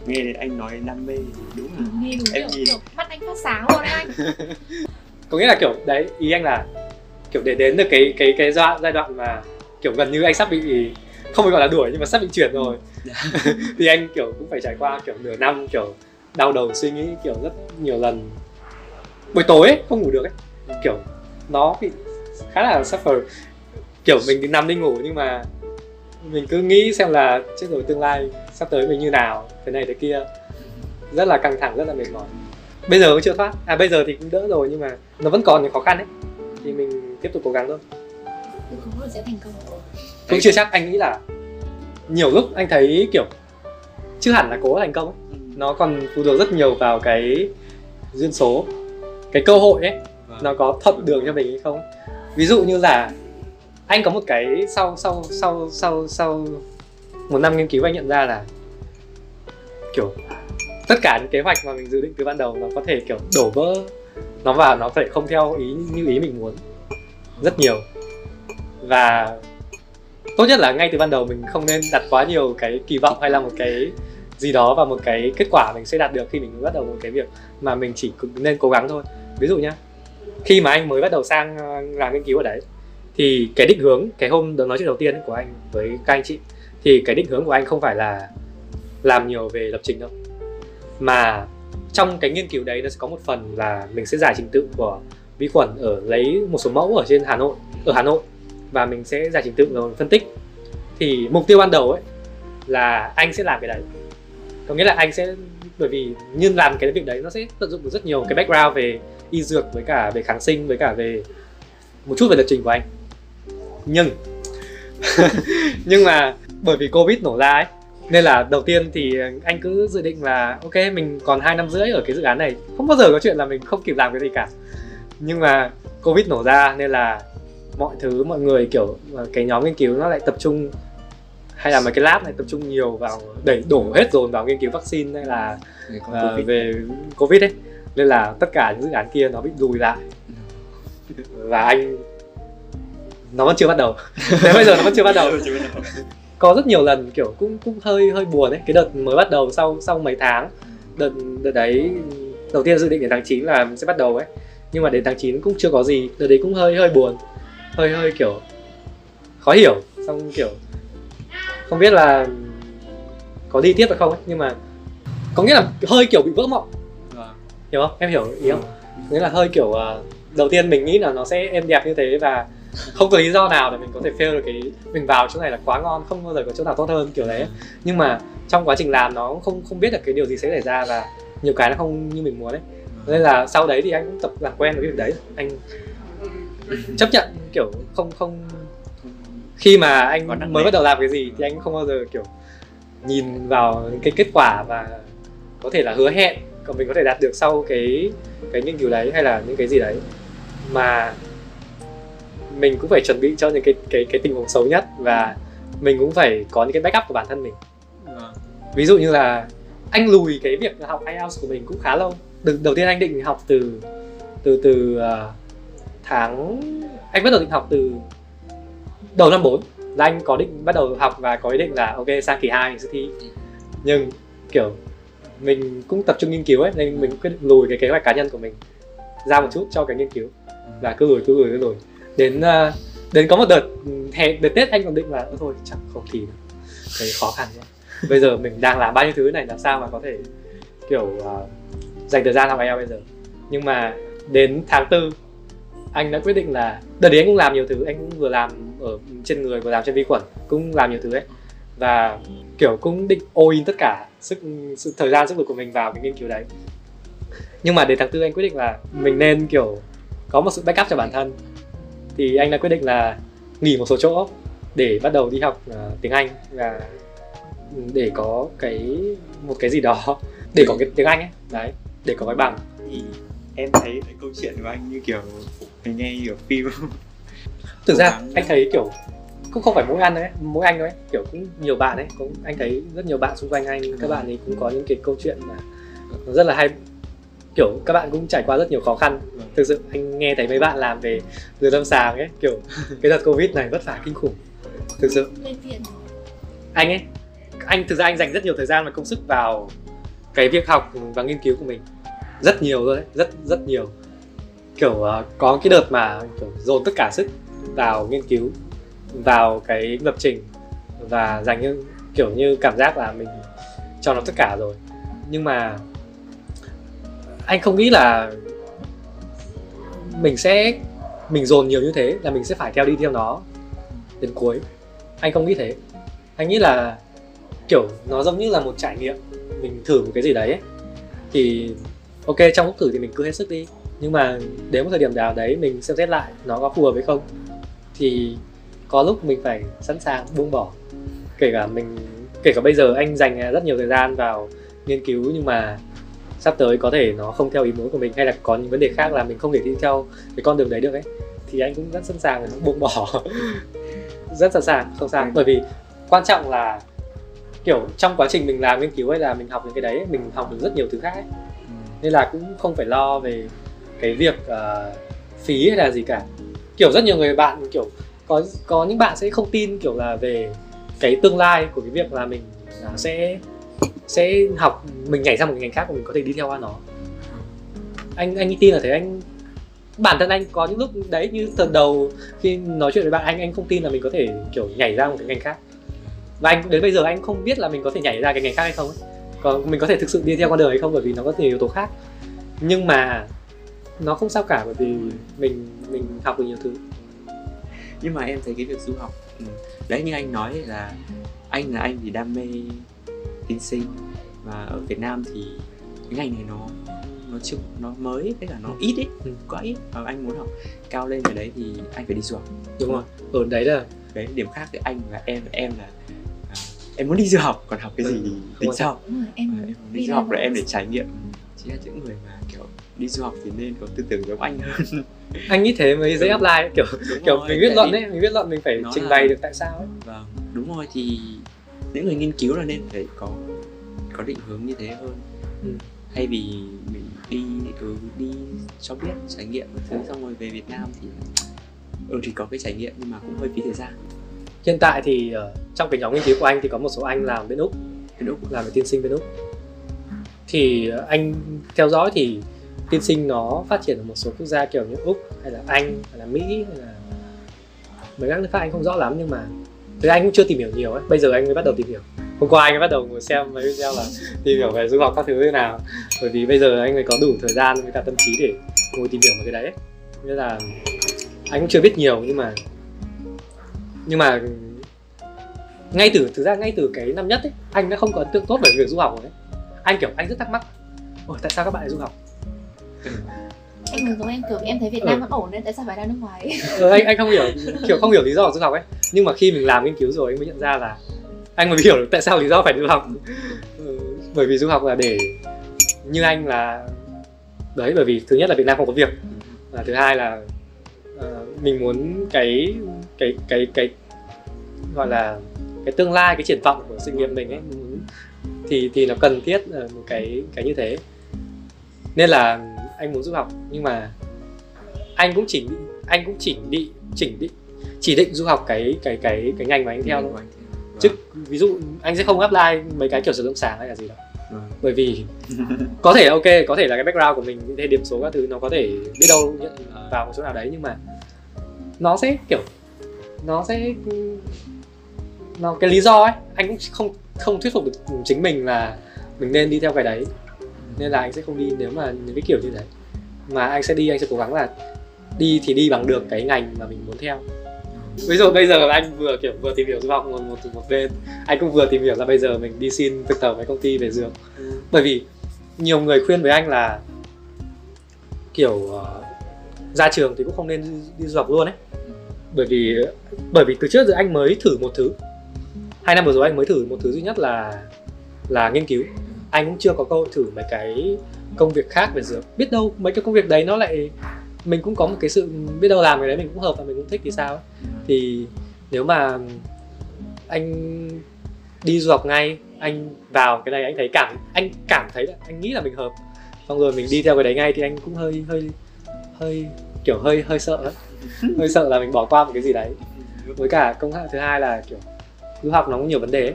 Nghe thì anh nói đam mê đúng là nghe đúng em kiểu, nhìn. kiểu mắt anh phát sáng luôn đấy anh. *laughs* Có nghĩa là kiểu đấy ý anh là kiểu để đến được cái cái cái giai giai đoạn mà kiểu gần như anh sắp bị không phải gọi là đuổi nhưng mà sắp bị chuyển rồi. *laughs* *laughs* Thì anh kiểu cũng phải trải qua kiểu nửa năm kiểu đau đầu suy nghĩ kiểu rất nhiều lần buổi tối ấy, không ngủ được ấy. Kiểu nó bị khá là suffer. Kiểu mình đi nằm đi ngủ nhưng mà mình cứ nghĩ xem là chết rồi tương lai sắp tới mình như nào thế này thế kia. Rất là căng thẳng rất là mệt mỏi. Bây giờ cũng chưa thoát. À bây giờ thì cũng đỡ rồi nhưng mà nó vẫn còn những khó khăn ấy. Thì mình tiếp tục cố gắng thôi. Không sẽ thành công. Cũng chưa chắc. Anh nghĩ là nhiều lúc anh thấy kiểu chưa hẳn là cố thành công ấy. Ừ. nó còn phụ thuộc rất nhiều vào cái duyên số cái cơ hội ấy vâng. nó có thuận đường cho mình hay không? Ví dụ như là anh có một cái sau sau sau sau sau một năm nghiên cứu anh nhận ra là kiểu tất cả những kế hoạch mà mình dự định từ ban đầu nó có thể kiểu đổ vỡ nó vào nó phải không theo ý như ý mình muốn rất nhiều. Và tốt nhất là ngay từ ban đầu mình không nên đặt quá nhiều cái kỳ vọng hay là một cái gì đó và một cái kết quả mình sẽ đạt được khi mình bắt đầu một cái việc mà mình chỉ nên cố gắng thôi ví dụ nhá, khi mà anh mới bắt đầu sang ờ, làm nghiên cứu ở đấy, thì cái định hướng, cái hôm nói chuyện đầu tiên của anh với các anh chị, thì cái định hướng của anh không phải là làm nhiều về lập trình đâu, mà trong cái nghiên cứu đấy nó sẽ có một phần là mình sẽ giải trình tự của vi khuẩn ở lấy một số mẫu ở trên Hà Nội, ở Hà Nội, và mình sẽ giải trình tự rồi phân tích. Thì mục tiêu ban đầu ấy là anh sẽ làm cái đấy. Có nghĩa là anh sẽ, bởi vì như làm cái việc đấy nó sẽ tận dụng được rất nhiều cái background về y dược với cả về kháng sinh với cả về một chút về lập trình của anh. Nhưng *laughs* nhưng mà bởi vì covid nổ ra ấy nên là đầu tiên thì anh cứ dự định là ok mình còn hai năm rưỡi ở cái dự án này. Không bao giờ có chuyện là mình không kịp làm cái gì cả. Nhưng mà covid nổ ra nên là mọi thứ mọi người kiểu cái nhóm nghiên cứu nó lại tập trung hay là mấy cái lab này tập trung nhiều vào đẩy đổ hết dồn vào nghiên cứu vaccine hay là uh, COVID. về covid ấy nên là tất cả những dự án kia nó bị lùi lại. Và anh nó vẫn chưa bắt đầu. *laughs* Đến bây giờ nó vẫn chưa bắt đầu. Có rất nhiều lần kiểu cũng cũng hơi hơi buồn ấy. Cái đợt mới bắt đầu sau sau mấy tháng. Đợt đợt đấy đầu tiên dự định đến tháng 9 là sẽ bắt đầu ấy. Nhưng mà đến tháng 9 cũng chưa có gì. Đợt đấy cũng hơi hơi buồn. Hơi hơi kiểu khó hiểu. Xong kiểu không biết là có đi tiếp hay không ấy. Nhưng mà có nghĩa là hơi kiểu bị vỡ mộng. Hiểu không? Em hiểu ý không? Nghĩa là hơi kiểu uh, đầu tiên mình nghĩ là nó sẽ êm đẹp như thế và không có lý do nào để mình có thể fail được cái mình vào chỗ này là quá ngon không bao giờ có chỗ nào tốt hơn kiểu đấy. Nhưng mà trong quá trình làm nó không không biết được cái điều gì sẽ xảy ra và nhiều cái nó không như mình muốn đấy nên là sau đấy thì anh cũng tập làm quen với việc đấy. Anh chấp nhận kiểu không không khi mà anh mới bắt đầu làm cái gì thì anh không bao giờ kiểu nhìn vào cái kết quả và có thể là hứa hẹn còn mình có thể đạt được sau cái cái nghiên cứu đấy hay là những cái gì đấy. Mà mình cũng phải chuẩn bị cho những cái cái cái tình huống xấu nhất và mình cũng phải có những cái backup của bản thân mình. Vâng. ví dụ như là anh lùi cái việc học IELTS của mình cũng khá lâu. Đầu, đầu tiên anh định học từ từ từ uh, tháng anh bắt đầu định học từ đầu năm 4 là anh có định bắt đầu học và có ý định là ok sang kỳ 2 mình sẽ thi. Nhưng kiểu mình cũng tập trung nghiên cứu ấy nên mình quyết định lùi cái kế hoạch cá nhân của mình ra một chút cho cái nghiên cứu. Và cứ lùi cứ lùi cứ lùi. Đến uh, đến có một đợt ừ, hè đợt tết anh còn định là thôi chẳng không thì thấy khó khăn quá bây giờ mình đang làm bao nhiêu thứ này làm sao mà có thể kiểu uh, dành thời gian học IELTS bây giờ? Nhưng mà đến tháng tư anh đã quyết định là đợt đấy anh cũng làm nhiều thứ anh cũng vừa làm ở trên người vừa làm trên vi khuẩn cũng làm nhiều thứ ấy. Và kiểu cũng định all in tất cả sức, sự thời gian sức lực của mình vào cái nghiên cứu đấy. Nhưng mà đến tháng tư anh quyết định là mình nên kiểu có một sự backup cho bản thân. Thì anh đã quyết định là nghỉ một số chỗ để bắt đầu đi học uh, tiếng Anh và để có cái một cái gì đó để có cái tiếng Anh ấy đấy để có cái bằng. Thì em thấy cái câu chuyện của anh như kiểu mình nghe kiểu phim. Thực ra anh thấy kiểu cũng không phải mỗi anh đấy mỗi anh đấy kiểu cũng nhiều bạn ấy cũng anh thấy rất nhiều bạn xung quanh anh các bạn ấy cũng có những cái câu chuyện mà rất là hay. Kiểu các bạn cũng trải qua rất nhiều khó khăn. Vâng. thực sự anh nghe thấy mấy bạn làm về từ lâm sàng ấy kiểu *laughs* cái đợt covid này vất vả kinh khủng. Thực sự. Anh ấy anh thực ra anh dành rất nhiều thời gian và công sức vào cái việc học và nghiên cứu của mình. Rất nhiều rồi đấy rất rất nhiều. Kiểu uh, có cái đợt mà kiểu dồn tất cả sức vào nghiên cứu vào cái lập trình và dành như kiểu như cảm giác là mình cho nó tất cả rồi. Nhưng mà anh không nghĩ là mình sẽ, mình dồn nhiều như thế là mình sẽ phải theo đi theo nó đến cuối. Anh không nghĩ thế. Anh nghĩ là, kiểu, nó giống như là một trải nghiệm. Mình thử một cái gì đấy ấy. thì ok, trong lúc thử thì mình cứ hết sức đi. Nhưng mà đến một thời điểm nào đấy mình xem xét lại nó có phù hợp hay không, thì có lúc mình phải sẵn sàng buông bỏ. Kể cả mình kể cả bây giờ anh dành rất nhiều thời gian vào nghiên cứu nhưng mà sắp tới có thể nó không theo ý muốn của mình hay là có những vấn đề khác là mình không thể đi theo cái con đường đấy được ấy thì anh cũng rất sẵn sàng để buông bỏ. *laughs* Rất sẵn sàng không sao. Bởi vì quan trọng là kiểu trong quá trình mình làm nghiên cứu hay là mình học những cái đấy mình học được rất nhiều thứ khác ấy. nên là cũng không phải lo về cái việc uh, phí hay là gì cả. Kiểu rất nhiều người bạn kiểu có có những bạn sẽ không tin kiểu là về cái tương lai của cái việc là mình à, sẽ sẽ học, mình nhảy sang một ngành khác và mình có thể đi theo qua nó. Anh anh tin là thế, anh, bản thân anh có những lúc đấy như từ đầu khi nói chuyện với bạn, anh anh không tin là mình có thể kiểu nhảy ra một cái ngành khác. Và anh, đến bây giờ anh không biết là mình có thể nhảy ra cái ngành khác hay không ấy. còn mình có thể thực sự đi theo con đường hay không bởi vì nó có nhiều yếu tố khác. Nhưng mà nó không sao cả bởi vì mình mình học được nhiều thứ nhưng mà em thấy cái việc du học ừ, đấy như anh nói là anh là anh thì đam mê tin sinh. Và ở Việt Nam thì cái ngành này nó nó chưa nó mới với cả nó ít ấy ừ. quá ít. Và anh muốn học cao lên cái đấy thì anh phải đi du học. Đúng rồi. ở đấy là cái điểm khác giữa anh và em em là à, em muốn đi du học còn học cái gì thì tính sau. Em, à, em muốn đi, đi du học là em để trải nghiệm chỉ là những người mà đi du học thì nên có tư tưởng giống anh. Hơn *laughs* anh nghĩ thế mới dễ apply ấy. kiểu đúng kiểu rồi, mình viết luận ấy mình viết luận mình phải trình bày được tại sao ấy. Vâng đúng rồi thì những người nghiên cứu là nên phải có có định hướng như thế hơn. Ừ. thay vì mình đi ừ, đi cho biết trải nghiệm một thứ xong rồi về Việt Nam thì ừ thì có cái trải nghiệm nhưng mà cũng hơi phí thời gian. Hiện tại thì uh, trong cái nhóm nghiên cứu của anh thì có một số anh làm bên úc bên úc. làm về tiên sinh bên úc. Thì uh, anh theo dõi thì tiên sinh nó phát triển ở một số quốc gia kiểu như úc, hay là anh, hay là mỹ, hay là mấy các nước khác, anh không rõ lắm, nhưng mà Thế anh cũng chưa tìm hiểu nhiều ấy. Bây giờ anh mới bắt đầu tìm hiểu. Hôm qua anh mới bắt đầu ngồi xem mấy video là tìm hiểu về du học các thứ thế nào. Bởi vì bây giờ anh mới có đủ thời gian với cả tâm trí để ngồi tìm hiểu một cái đấy. Nên là anh cũng chưa biết nhiều, nhưng mà nhưng mà ngay từ, thực ra ngay từ cái năm nhất ấy, anh đã không có ấn tượng tốt về việc du học rồi đấy anh kiểu, anh rất thắc mắc, ôi, tại sao các bạn lại du học? Anh giống em kiểu em thấy Việt Nam ừ. vẫn ổn nên tại sao phải ra nước ngoài? *laughs* Ừ, anh anh không hiểu kiểu không hiểu lý do của du học ấy. Nhưng mà khi mình làm nghiên cứu rồi anh mới nhận ra là anh mới hiểu được tại sao lý do phải du học. Ừ, bởi vì du học là để như anh là đấy bởi vì thứ nhất là Việt Nam không có việc và thứ hai là uh, mình muốn cái cái cái cái gọi là cái tương lai cái triển vọng của sự nghiệp mình ấy thì thì nó cần thiết một cái cái như thế. Nên là anh muốn du học nhưng mà anh cũng chỉ anh cũng chỉnh định chỉnh định chỉ định du học cái cái cái cái ngành mà anh theo thôi. Chứ ví dụ anh sẽ không apply mấy cái kiểu sử dụng sản hay là gì đâu. Ừ. bởi vì có thể ok có thể là cái background của mình hay điểm số các thứ nó có thể biết đâu nhận vào một chỗ nào đấy nhưng mà nó sẽ kiểu nó sẽ nó cái lý do ấy anh cũng không không thuyết phục được chính mình là mình nên đi theo cái đấy nên là anh sẽ không đi nếu mà những cái kiểu như thế. Mà anh sẽ đi anh sẽ cố gắng là đi thì đi bằng được cái ngành mà mình muốn theo. Ví dụ bây giờ anh vừa kiểu vừa tìm hiểu du học một, một một bên anh cũng vừa tìm hiểu là bây giờ mình đi xin thực tập với công ty về dược. Bởi vì nhiều người khuyên với anh là kiểu uh, ra trường thì cũng không nên đi, đi du học luôn ấy. Bởi vì bởi vì từ trước giờ anh mới thử một thứ. Hai năm vừa rồi anh mới thử một thứ duy nhất là là nghiên cứu anh cũng chưa có cơ hội thử mấy cái công việc khác về dược. Biết đâu mấy cái công việc đấy nó lại mình cũng có một cái sự biết đâu làm cái đấy mình cũng hợp và mình cũng thích thì sao ấy. thì nếu mà anh đi du học ngay, anh vào cái này anh thấy cảm anh cảm thấy anh nghĩ là mình hợp. Xong rồi mình đi theo cái đấy ngay thì anh cũng hơi hơi hơi kiểu hơi hơi sợ *laughs* hơi sợ là mình bỏ qua một cái gì đấy. Với cả công thứ hai là kiểu du học nó có nhiều vấn đề ấy.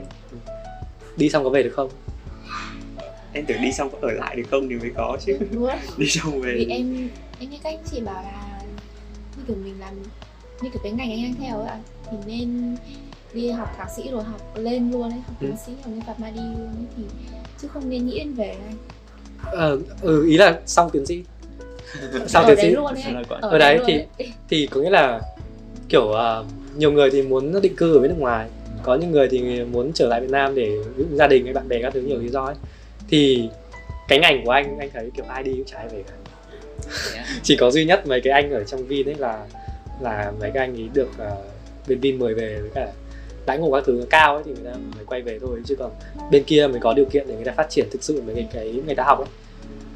đi xong có về được không? Em tưởng đi xong có ở lại được không thì mới có chứ. *laughs* Đi xong về. Vì em em nghe các anh chị bảo là như kiểu mình làm như kiểu cái ngành anh đang theo ấy thì nên đi học thạc sĩ rồi học lên luôn ấy học ừ. tiến sĩ học lên phạt ma đi luôn ấy thì chứ không nên nghĩ đến về này ờ ừ, ý là xong tiến sĩ. *laughs* Xong tiến sĩ. luôn ấy. ở, ở đấy thì ấy. thì có nghĩa là kiểu uh, nhiều người thì muốn định cư ở bên nước ngoài có những người thì muốn trở lại Việt Nam để gia đình hay bạn bè các thứ nhiều lý do ấy thì cái ngành của anh anh thấy kiểu ai đi cũng trái về cả. *laughs* Chỉ có duy nhất mấy cái anh ở trong Vin ấy là là mấy cái anh ấy được uh, bên Vin mời về với cả đãi ngộ các thứ cao ấy thì người ta mới quay về thôi. Chứ còn bên kia mới có điều kiện để người ta phát triển thực sự với cái, cái người ta học ấy.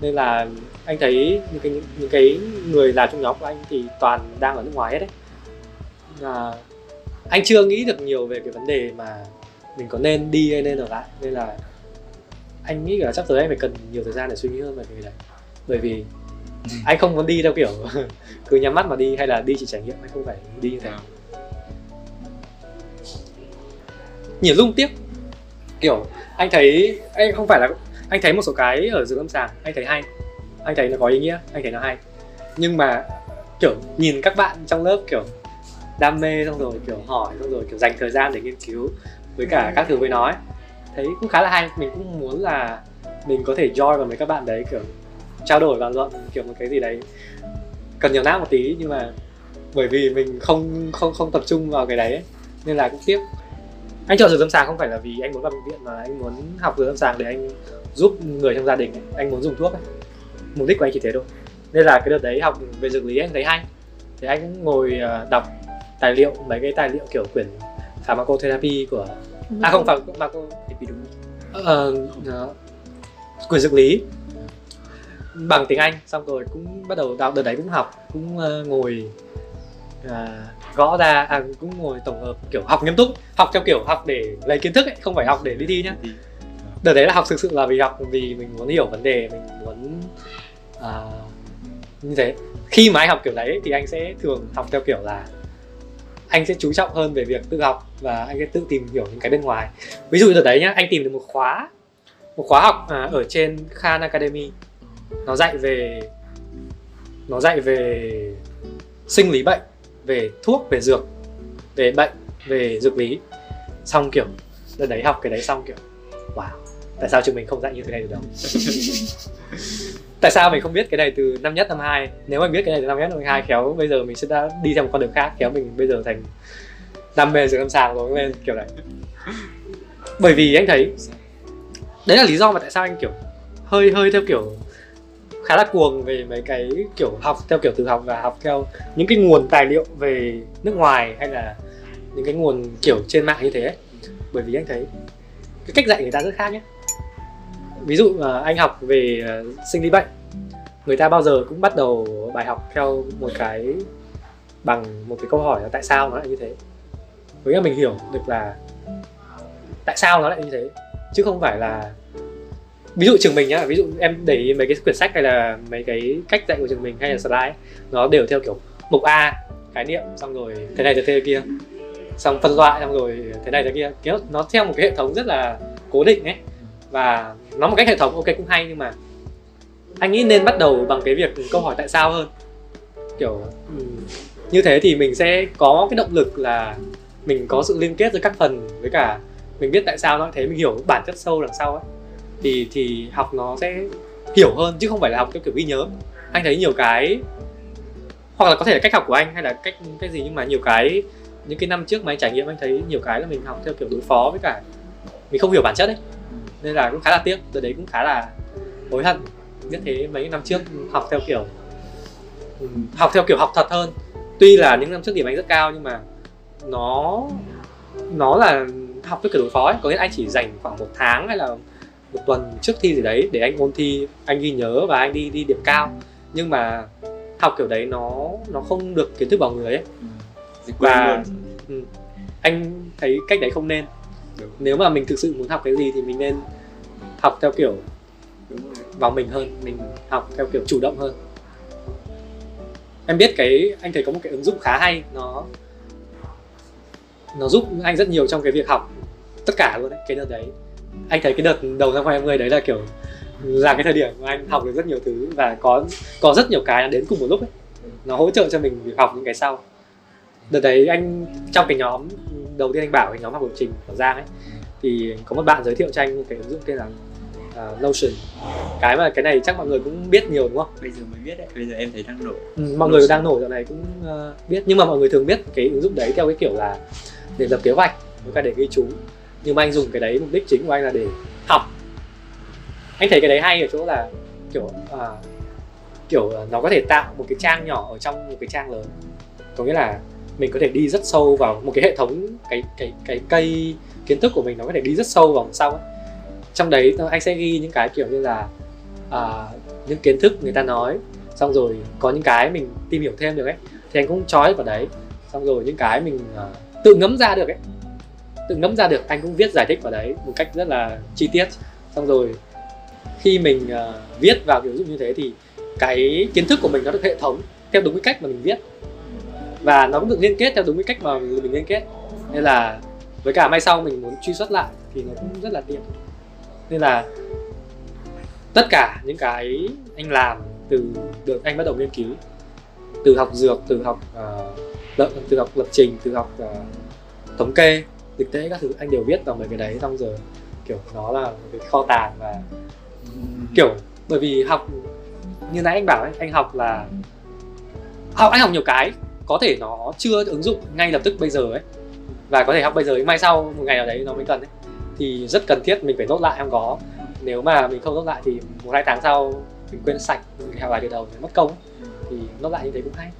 Nên là anh thấy những cái những cái người làm trong nhóm của anh thì toàn đang ở nước ngoài hết đấy. Là anh chưa nghĩ được nhiều về cái vấn đề mà mình có nên đi hay nên ở lại. Nên là anh nghĩ là sắp tới anh phải cần nhiều thời gian để suy nghĩ hơn về cái đấy bởi vì anh không muốn đi theo kiểu *laughs* cứ nhắm mắt mà đi hay là đi chỉ trải nghiệm anh không phải đi như thế. Nhiều lung tiếc kiểu anh thấy anh không phải là anh thấy một số cái ở rừng lâm sàng anh thấy hay anh thấy nó có ý nghĩa anh thấy nó hay. Nhưng mà kiểu nhìn các bạn trong lớp kiểu đam mê xong rồi kiểu hỏi xong rồi kiểu dành thời gian để nghiên cứu với cả các thứ với nói thấy cũng khá là hay. Mình cũng muốn là mình có thể join vào mấy các bạn đấy kiểu trao đổi bàn luận kiểu một cái gì đấy. Cần nhiều não một tí nhưng mà bởi vì mình không không không tập trung vào cái đấy ấy, nên là cũng tiếc. Anh chọn dược lâm sàng không phải là vì anh muốn vào bệnh viện mà anh muốn học dược lâm sàng để anh giúp người trong gia đình ấy. anh muốn dùng thuốc ấy. mục đích của anh chỉ thế thôi. Nên là cái đợt đấy học về dược lý anh thấy hay. Thì anh cũng ngồi ờ, đọc tài liệu mấy cái tài liệu kiểu quyển pharmacotherapy của à không phải pharmaco thì đúng. Ờ, nó- quyển dược lý. Bằng tiếng Anh xong rồi cũng bắt đầu đọc đợt đấy cũng học cũng ờ, ngồi à, gõ ra à, cũng ngồi tổng hợp kiểu học nghiêm túc học theo kiểu học để lấy kiến thức ấy không phải học để đi thi nhá. Đi. đợt đấy là học thực sự là vì học vì mình muốn hiểu vấn đề mình muốn à, như thế. Khi mà anh học kiểu đấy thì anh sẽ thường học theo kiểu là anh sẽ chú trọng hơn về việc tự học và anh sẽ tự tìm hiểu những cái bên ngoài. Ví dụ như đấy nhá anh tìm được một khóa một khóa học à, ở trên Khan Academy. Nó dạy về nó dạy về sinh lý bệnh về thuốc về dược về bệnh về dược lý. Xong kiểu đợt đấy học cái đấy xong kiểu wow tại sao chúng mình không dạy như thế này được đâu? *laughs* tại sao mình không biết cái này từ năm nhất, năm hai? Nếu mà biết cái này từ năm nhất, năm hai, khéo, bây giờ mình sẽ đã đi theo một con đường khác, khéo mình bây giờ thành đam mê dược lâm sàng rồi nên kiểu đấy bởi vì anh thấy, đấy là lý do mà tại sao anh, kiểu, hơi hơi theo kiểu khá là cuồng về mấy cái kiểu học, theo kiểu tự học và học theo những cái nguồn tài liệu về nước ngoài hay là những cái nguồn kiểu trên mạng như thế. Ấy. bởi vì anh thấy cái cách dạy người ta rất khác nhé ví dụ anh học về ờ, sinh lý bệnh người ta bao giờ cũng bắt đầu bài học theo một cái bằng một cái câu hỏi là tại sao nó lại như thế. Với là mình hiểu được là tại sao nó lại như thế chứ không phải là ví dụ trường mình nhá ví dụ em để ý mấy cái quyển sách hay là mấy cái cách dạy của trường mình hay là slide ấy, nó đều theo kiểu mục A khái niệm xong rồi thế này thế thế kia. Xong phân loại xong rồi thế này thế kia. Nó theo một cái hệ thống rất là cố định ấy. Và nó một cách hệ thống, ok, cũng hay, nhưng mà anh nghĩ nên bắt đầu bằng cái việc câu hỏi tại sao hơn. Kiểu như thế thì mình sẽ có cái động lực là mình có sự liên kết giữa các phần với cả mình biết tại sao nó thế, mình hiểu bản chất sâu đằng sau ấy. Thì thì học nó sẽ hiểu hơn, chứ không phải là học theo kiểu ghi nhớ. Anh thấy nhiều cái, hoặc là có thể là cách học của anh hay là cách cái gì, nhưng mà nhiều cái, những cái năm trước mà anh trải nghiệm, anh thấy nhiều cái là mình học theo kiểu đối phó với cả mình không hiểu bản chất ấy nên là cũng khá là tiếc từ đấy cũng khá là hối hận. Biết thế mấy năm trước học theo kiểu ừm, học theo kiểu học thật hơn. Tuy là những năm trước điểm anh rất cao nhưng mà nó nó là học theo kiểu đối phó ấy. Có nghĩa là anh chỉ dành khoảng một tháng hay là một tuần trước thi gì đấy để anh ôn thi anh ghi nhớ và anh đi đi điểm cao. Nhưng mà học kiểu đấy nó nó không được kiến thức vào người ấy. Dịch Và- luôn. anh thấy cách đấy không nên. Đúng. nếu mà mình thực sự muốn học cái gì thì mình nên học theo kiểu vào mình hơn, mình học theo kiểu chủ động hơn. Em biết cái, anh thấy có một cái ứng dụng khá hay, nó nó giúp anh rất nhiều trong cái việc học tất cả luôn đấy, cái đợt đấy. Anh thấy cái đợt đầu năm 2020 đấy là kiểu là cái thời điểm mà anh học được rất nhiều thứ và có có rất nhiều cái đến cùng một lúc ấy. Nó hỗ trợ cho mình việc học những cái sau. Đợt đấy anh, trong cái nhóm, đầu tiên anh bảo cái nhóm học lập trình của Giang ấy, thì có một bạn giới thiệu cho anh một cái ứng dụng tên là uh, Notion cái mà cái này chắc mọi người cũng biết nhiều đúng không? Bây giờ mới biết đấy bây giờ em thấy đang nổi ừ, mọi người đang nổi dạo này cũng ờ, biết. Nhưng mà mọi người thường biết cái ứng dụng đấy theo cái kiểu là để lập kế hoạch với cả để ghi chú. Nhưng mà anh dùng cái đấy mục đích chính của anh là để học. Anh thấy cái đấy hay ở chỗ là kiểu à, kiểu nó có thể tạo một cái trang nhỏ ở trong một cái trang lớn. Có nghĩa là mình có thể đi rất sâu vào một cái hệ thống cái cái cái cây kiến thức của mình nó có thể đi rất sâu vào sau ấy trong đấy anh sẽ ghi những cái kiểu như là uh, những kiến thức người ta nói. Xong rồi có những cái mình tìm hiểu thêm được ấy thì anh cũng chói vào đấy. Xong rồi những cái mình uh, tự ngẫm ra được ấy. Tự ngẫm ra được anh cũng viết giải thích vào đấy một cách rất là chi tiết. Xong rồi khi mình uh, viết vào kiểu dụ như thế thì cái kiến thức của mình nó được hệ thống theo đúng cái cách mà mình viết. Và nó cũng được liên kết theo đúng cái cách mà mình liên kết. Nên là với cả mai sau mình muốn truy xuất lại thì nó cũng rất là tiện nên là tất cả những cái anh làm từ được anh bắt đầu nghiên cứu từ học dược từ học uh, lập, từ học lập trình từ học uh, thống kê dịch tễ các thứ anh đều biết vào mấy cái đấy. Xong rồi kiểu nó là một cái kho tàng và kiểu bởi vì học như nãy anh bảo ấy, anh học là học anh học nhiều cái có thể nó chưa ứng dụng ngay lập tức bây giờ ấy và có thể học bây giờ mai sau một ngày nào đấy nó mới cần ấy thì rất cần thiết mình phải nốt lại không có nếu mà mình không nốt lại thì một hai tháng sau mình quên sạch, mình học lại từ đầu thì mất công. Thì nốt lại như thế cũng hay.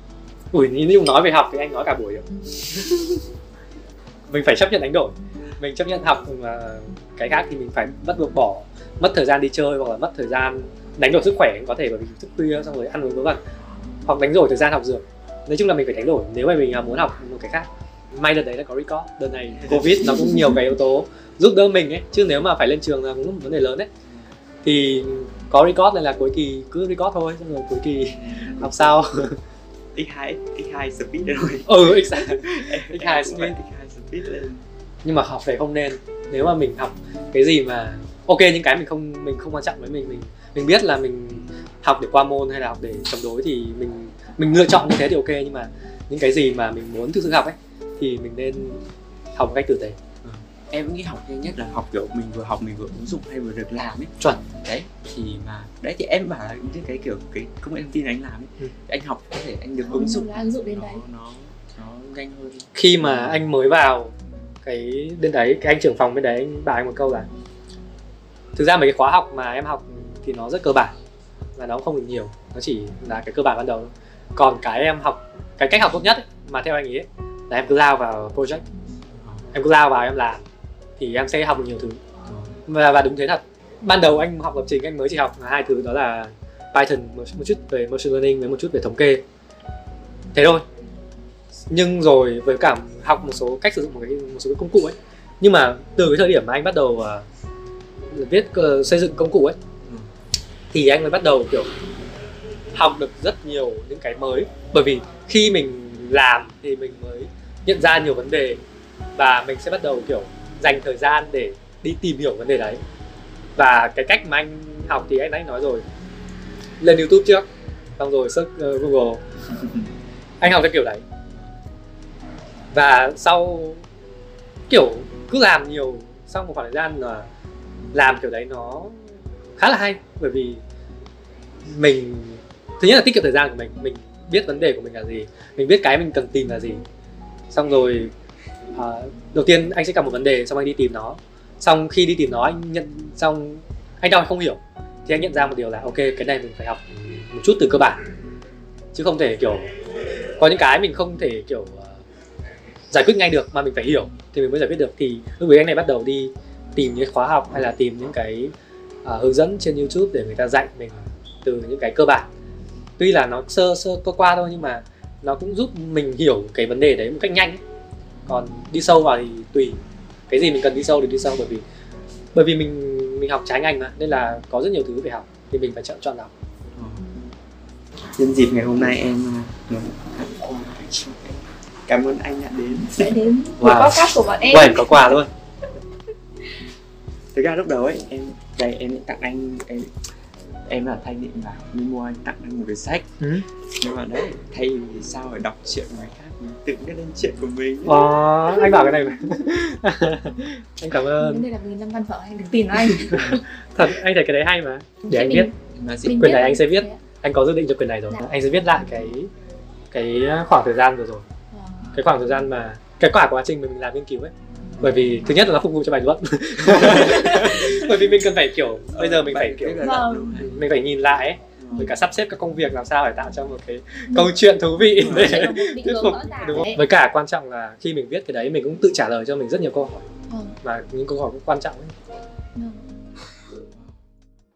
Ui như nói về học thì anh nói cả buổi rồi. *laughs* Mình phải chấp nhận đánh đổi. Mình chấp nhận học, mà cái khác thì mình phải bắt buộc bỏ, mất thời gian đi chơi hoặc là mất thời gian đánh đổi sức khỏe có thể bởi vì thức khuya xong rồi ăn uống vớ vẩn. Hoặc đánh đổi thời gian học dược. Nói chung là mình phải đánh đổi. Nếu mà mình à, muốn học một cái khác may đợt đấy là có record. Đợt này covid nó cũng nhiều cái yếu tố giúp đỡ mình ấy. Chứ nếu mà phải lên trường là cũng một vấn đề lớn đấy. Thì có record nên là cuối kỳ cứ record thôi xong rồi cuối kỳ *laughs* học sao x2 x2 speed rồi. *laughs* Ừ x2 x2 speed. X2 speed lên. Nhưng mà học thì không nên. Nếu mà mình học cái gì mà ok những cái mình không mình không quan trọng với mình mình mình biết là mình học để qua môn hay là học để chống đối thì mình mình lựa chọn như thế thì ok. Nhưng mà những cái gì mà mình muốn thực sự học ấy thì mình nên học cách tử tế em nghĩ học nhanh nhất là học kiểu mình vừa học mình vừa ứng dụng hay vừa được làm ấy. Chuẩn. Đấy thì mà đấy thì em bảo là những cái kiểu cái công nghệ thông tin anh làm ấy Ừ. anh học có thể anh được ứng dụng. Ứng dụng đến đấy. nó nó nó nhanh hơn. Khi mà anh mới vào cái bên đấy cái anh trưởng phòng bên đấy anh bảo anh một câu là thực ra mấy cái khóa học mà em học thì nó rất cơ bản và nó không được nhiều nó chỉ là cái cơ bản ban đầu thôi. còn cái em học cái cách học tốt nhất ấy, mà theo anh nghĩ ấy, là em cứ lao vào project. Em cứ lao vào em làm. Thì em sẽ học được nhiều thứ. Và, và đúng thế thật. Ban đầu anh học lập trình anh mới chỉ học hai thứ đó là Python một, một chút về machine learning với một chút về thống kê. Thế thôi. Nhưng rồi với cả học một số cách sử dụng một, cái, một số cái công cụ ấy. Nhưng mà từ cái thời điểm mà anh bắt đầu uh, viết uh, xây dựng công cụ ấy Ừ. thì anh mới bắt đầu kiểu học được rất nhiều những cái mới. Bởi vì khi mình làm thì mình mới nhận ra nhiều vấn đề và mình sẽ bắt đầu kiểu dành thời gian để đi tìm hiểu vấn đề đấy. Và cái cách mà anh học thì anh đã nói rồi. Lên youtube trước xong rồi search uh, google. *laughs* Anh học theo kiểu đấy. Và sau kiểu cứ làm nhiều sau một khoảng thời gian là làm kiểu đấy nó khá là hay. Bởi vì mình thứ nhất là tiết kiệm thời gian của mình mình biết vấn đề của mình là gì mình biết cái mình cần tìm là gì xong rồi à, đầu tiên anh sẽ gặp một vấn đề xong anh đi tìm nó. Xong khi đi tìm nó anh nhận xong anh đang không hiểu thì anh nhận ra một điều là ok cái này mình phải học một chút từ cơ bản. Chứ không thể kiểu có những cái mình không thể kiểu uh, giải quyết ngay được mà mình phải hiểu thì mình mới giải quyết được. Thì lúc ấy anh này bắt đầu đi tìm những khóa học hay là tìm những cái uh, hướng dẫn trên YouTube để người ta dạy mình từ những cái cơ bản. Tuy là nó sơ sơ qua qua thôi nhưng mà nó cũng giúp mình hiểu cái vấn đề đấy một cách nhanh ấy. còn đi sâu vào thì tùy cái gì mình cần đi sâu thì đi sâu bởi vì bởi vì mình mình học trái ngành mà nên là có rất nhiều thứ phải học thì mình phải chọn chọn học nhân dịp ngày hôm nay em uh, cảm ơn anh đã đến sẽ đến *laughs* Wow. wow. podcast của bọn em Uầy, có quà luôn thực ra lúc đầu ấy em đây em tặng anh em em là thanh định bảo đi mua anh tặng anh một cái sách. Ừ. nhưng mà đấy thay vì sao phải đọc chuyện của người khác mình tự viết lên chuyện của mình. Ờ, anh bảo cái này mà. *laughs* Anh cảm ơn. Đây là nghìn năm văn phòng anh đừng tìm anh. *laughs* Thật anh thấy cái đấy hay mà. Để anh viết. Mình Quyền này anh sẽ viết. thế ạ. anh có dự định cho quyền này rồi. Dạ. anh sẽ viết lại cái cái khoảng thời gian vừa rồi. Ờ. cái khoảng thời gian mà cái quả quá trình mà mình làm nghiên cứu ấy bởi vì thứ nhất là nó phục vụ cho bài luận *laughs* bởi vì mình cần phải kiểu bây giờ mình phải kiểu Vâng. mình phải nhìn lại ấy Ừ. với cả sắp xếp các công việc làm sao để tạo cho một cái câu chuyện thú vị để thuyết phục đúng không? với cả quan trọng là khi mình viết cái đấy mình cũng tự trả lời cho mình rất nhiều câu hỏi Vâng. và những câu hỏi cũng quan trọng ấy. Vâng.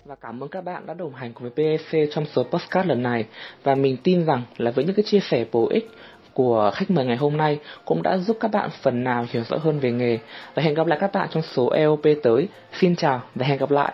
Và cảm ơn các bạn đã đồng hành cùng với PEC trong số podcast lần này và mình tin rằng là với những cái chia sẻ bổ ích của khách mời ngày hôm nay cũng đã giúp các bạn phần nào hiểu rõ hơn về nghề. Và hẹn gặp lại các bạn trong số EOP tới. Xin chào và hẹn gặp lại.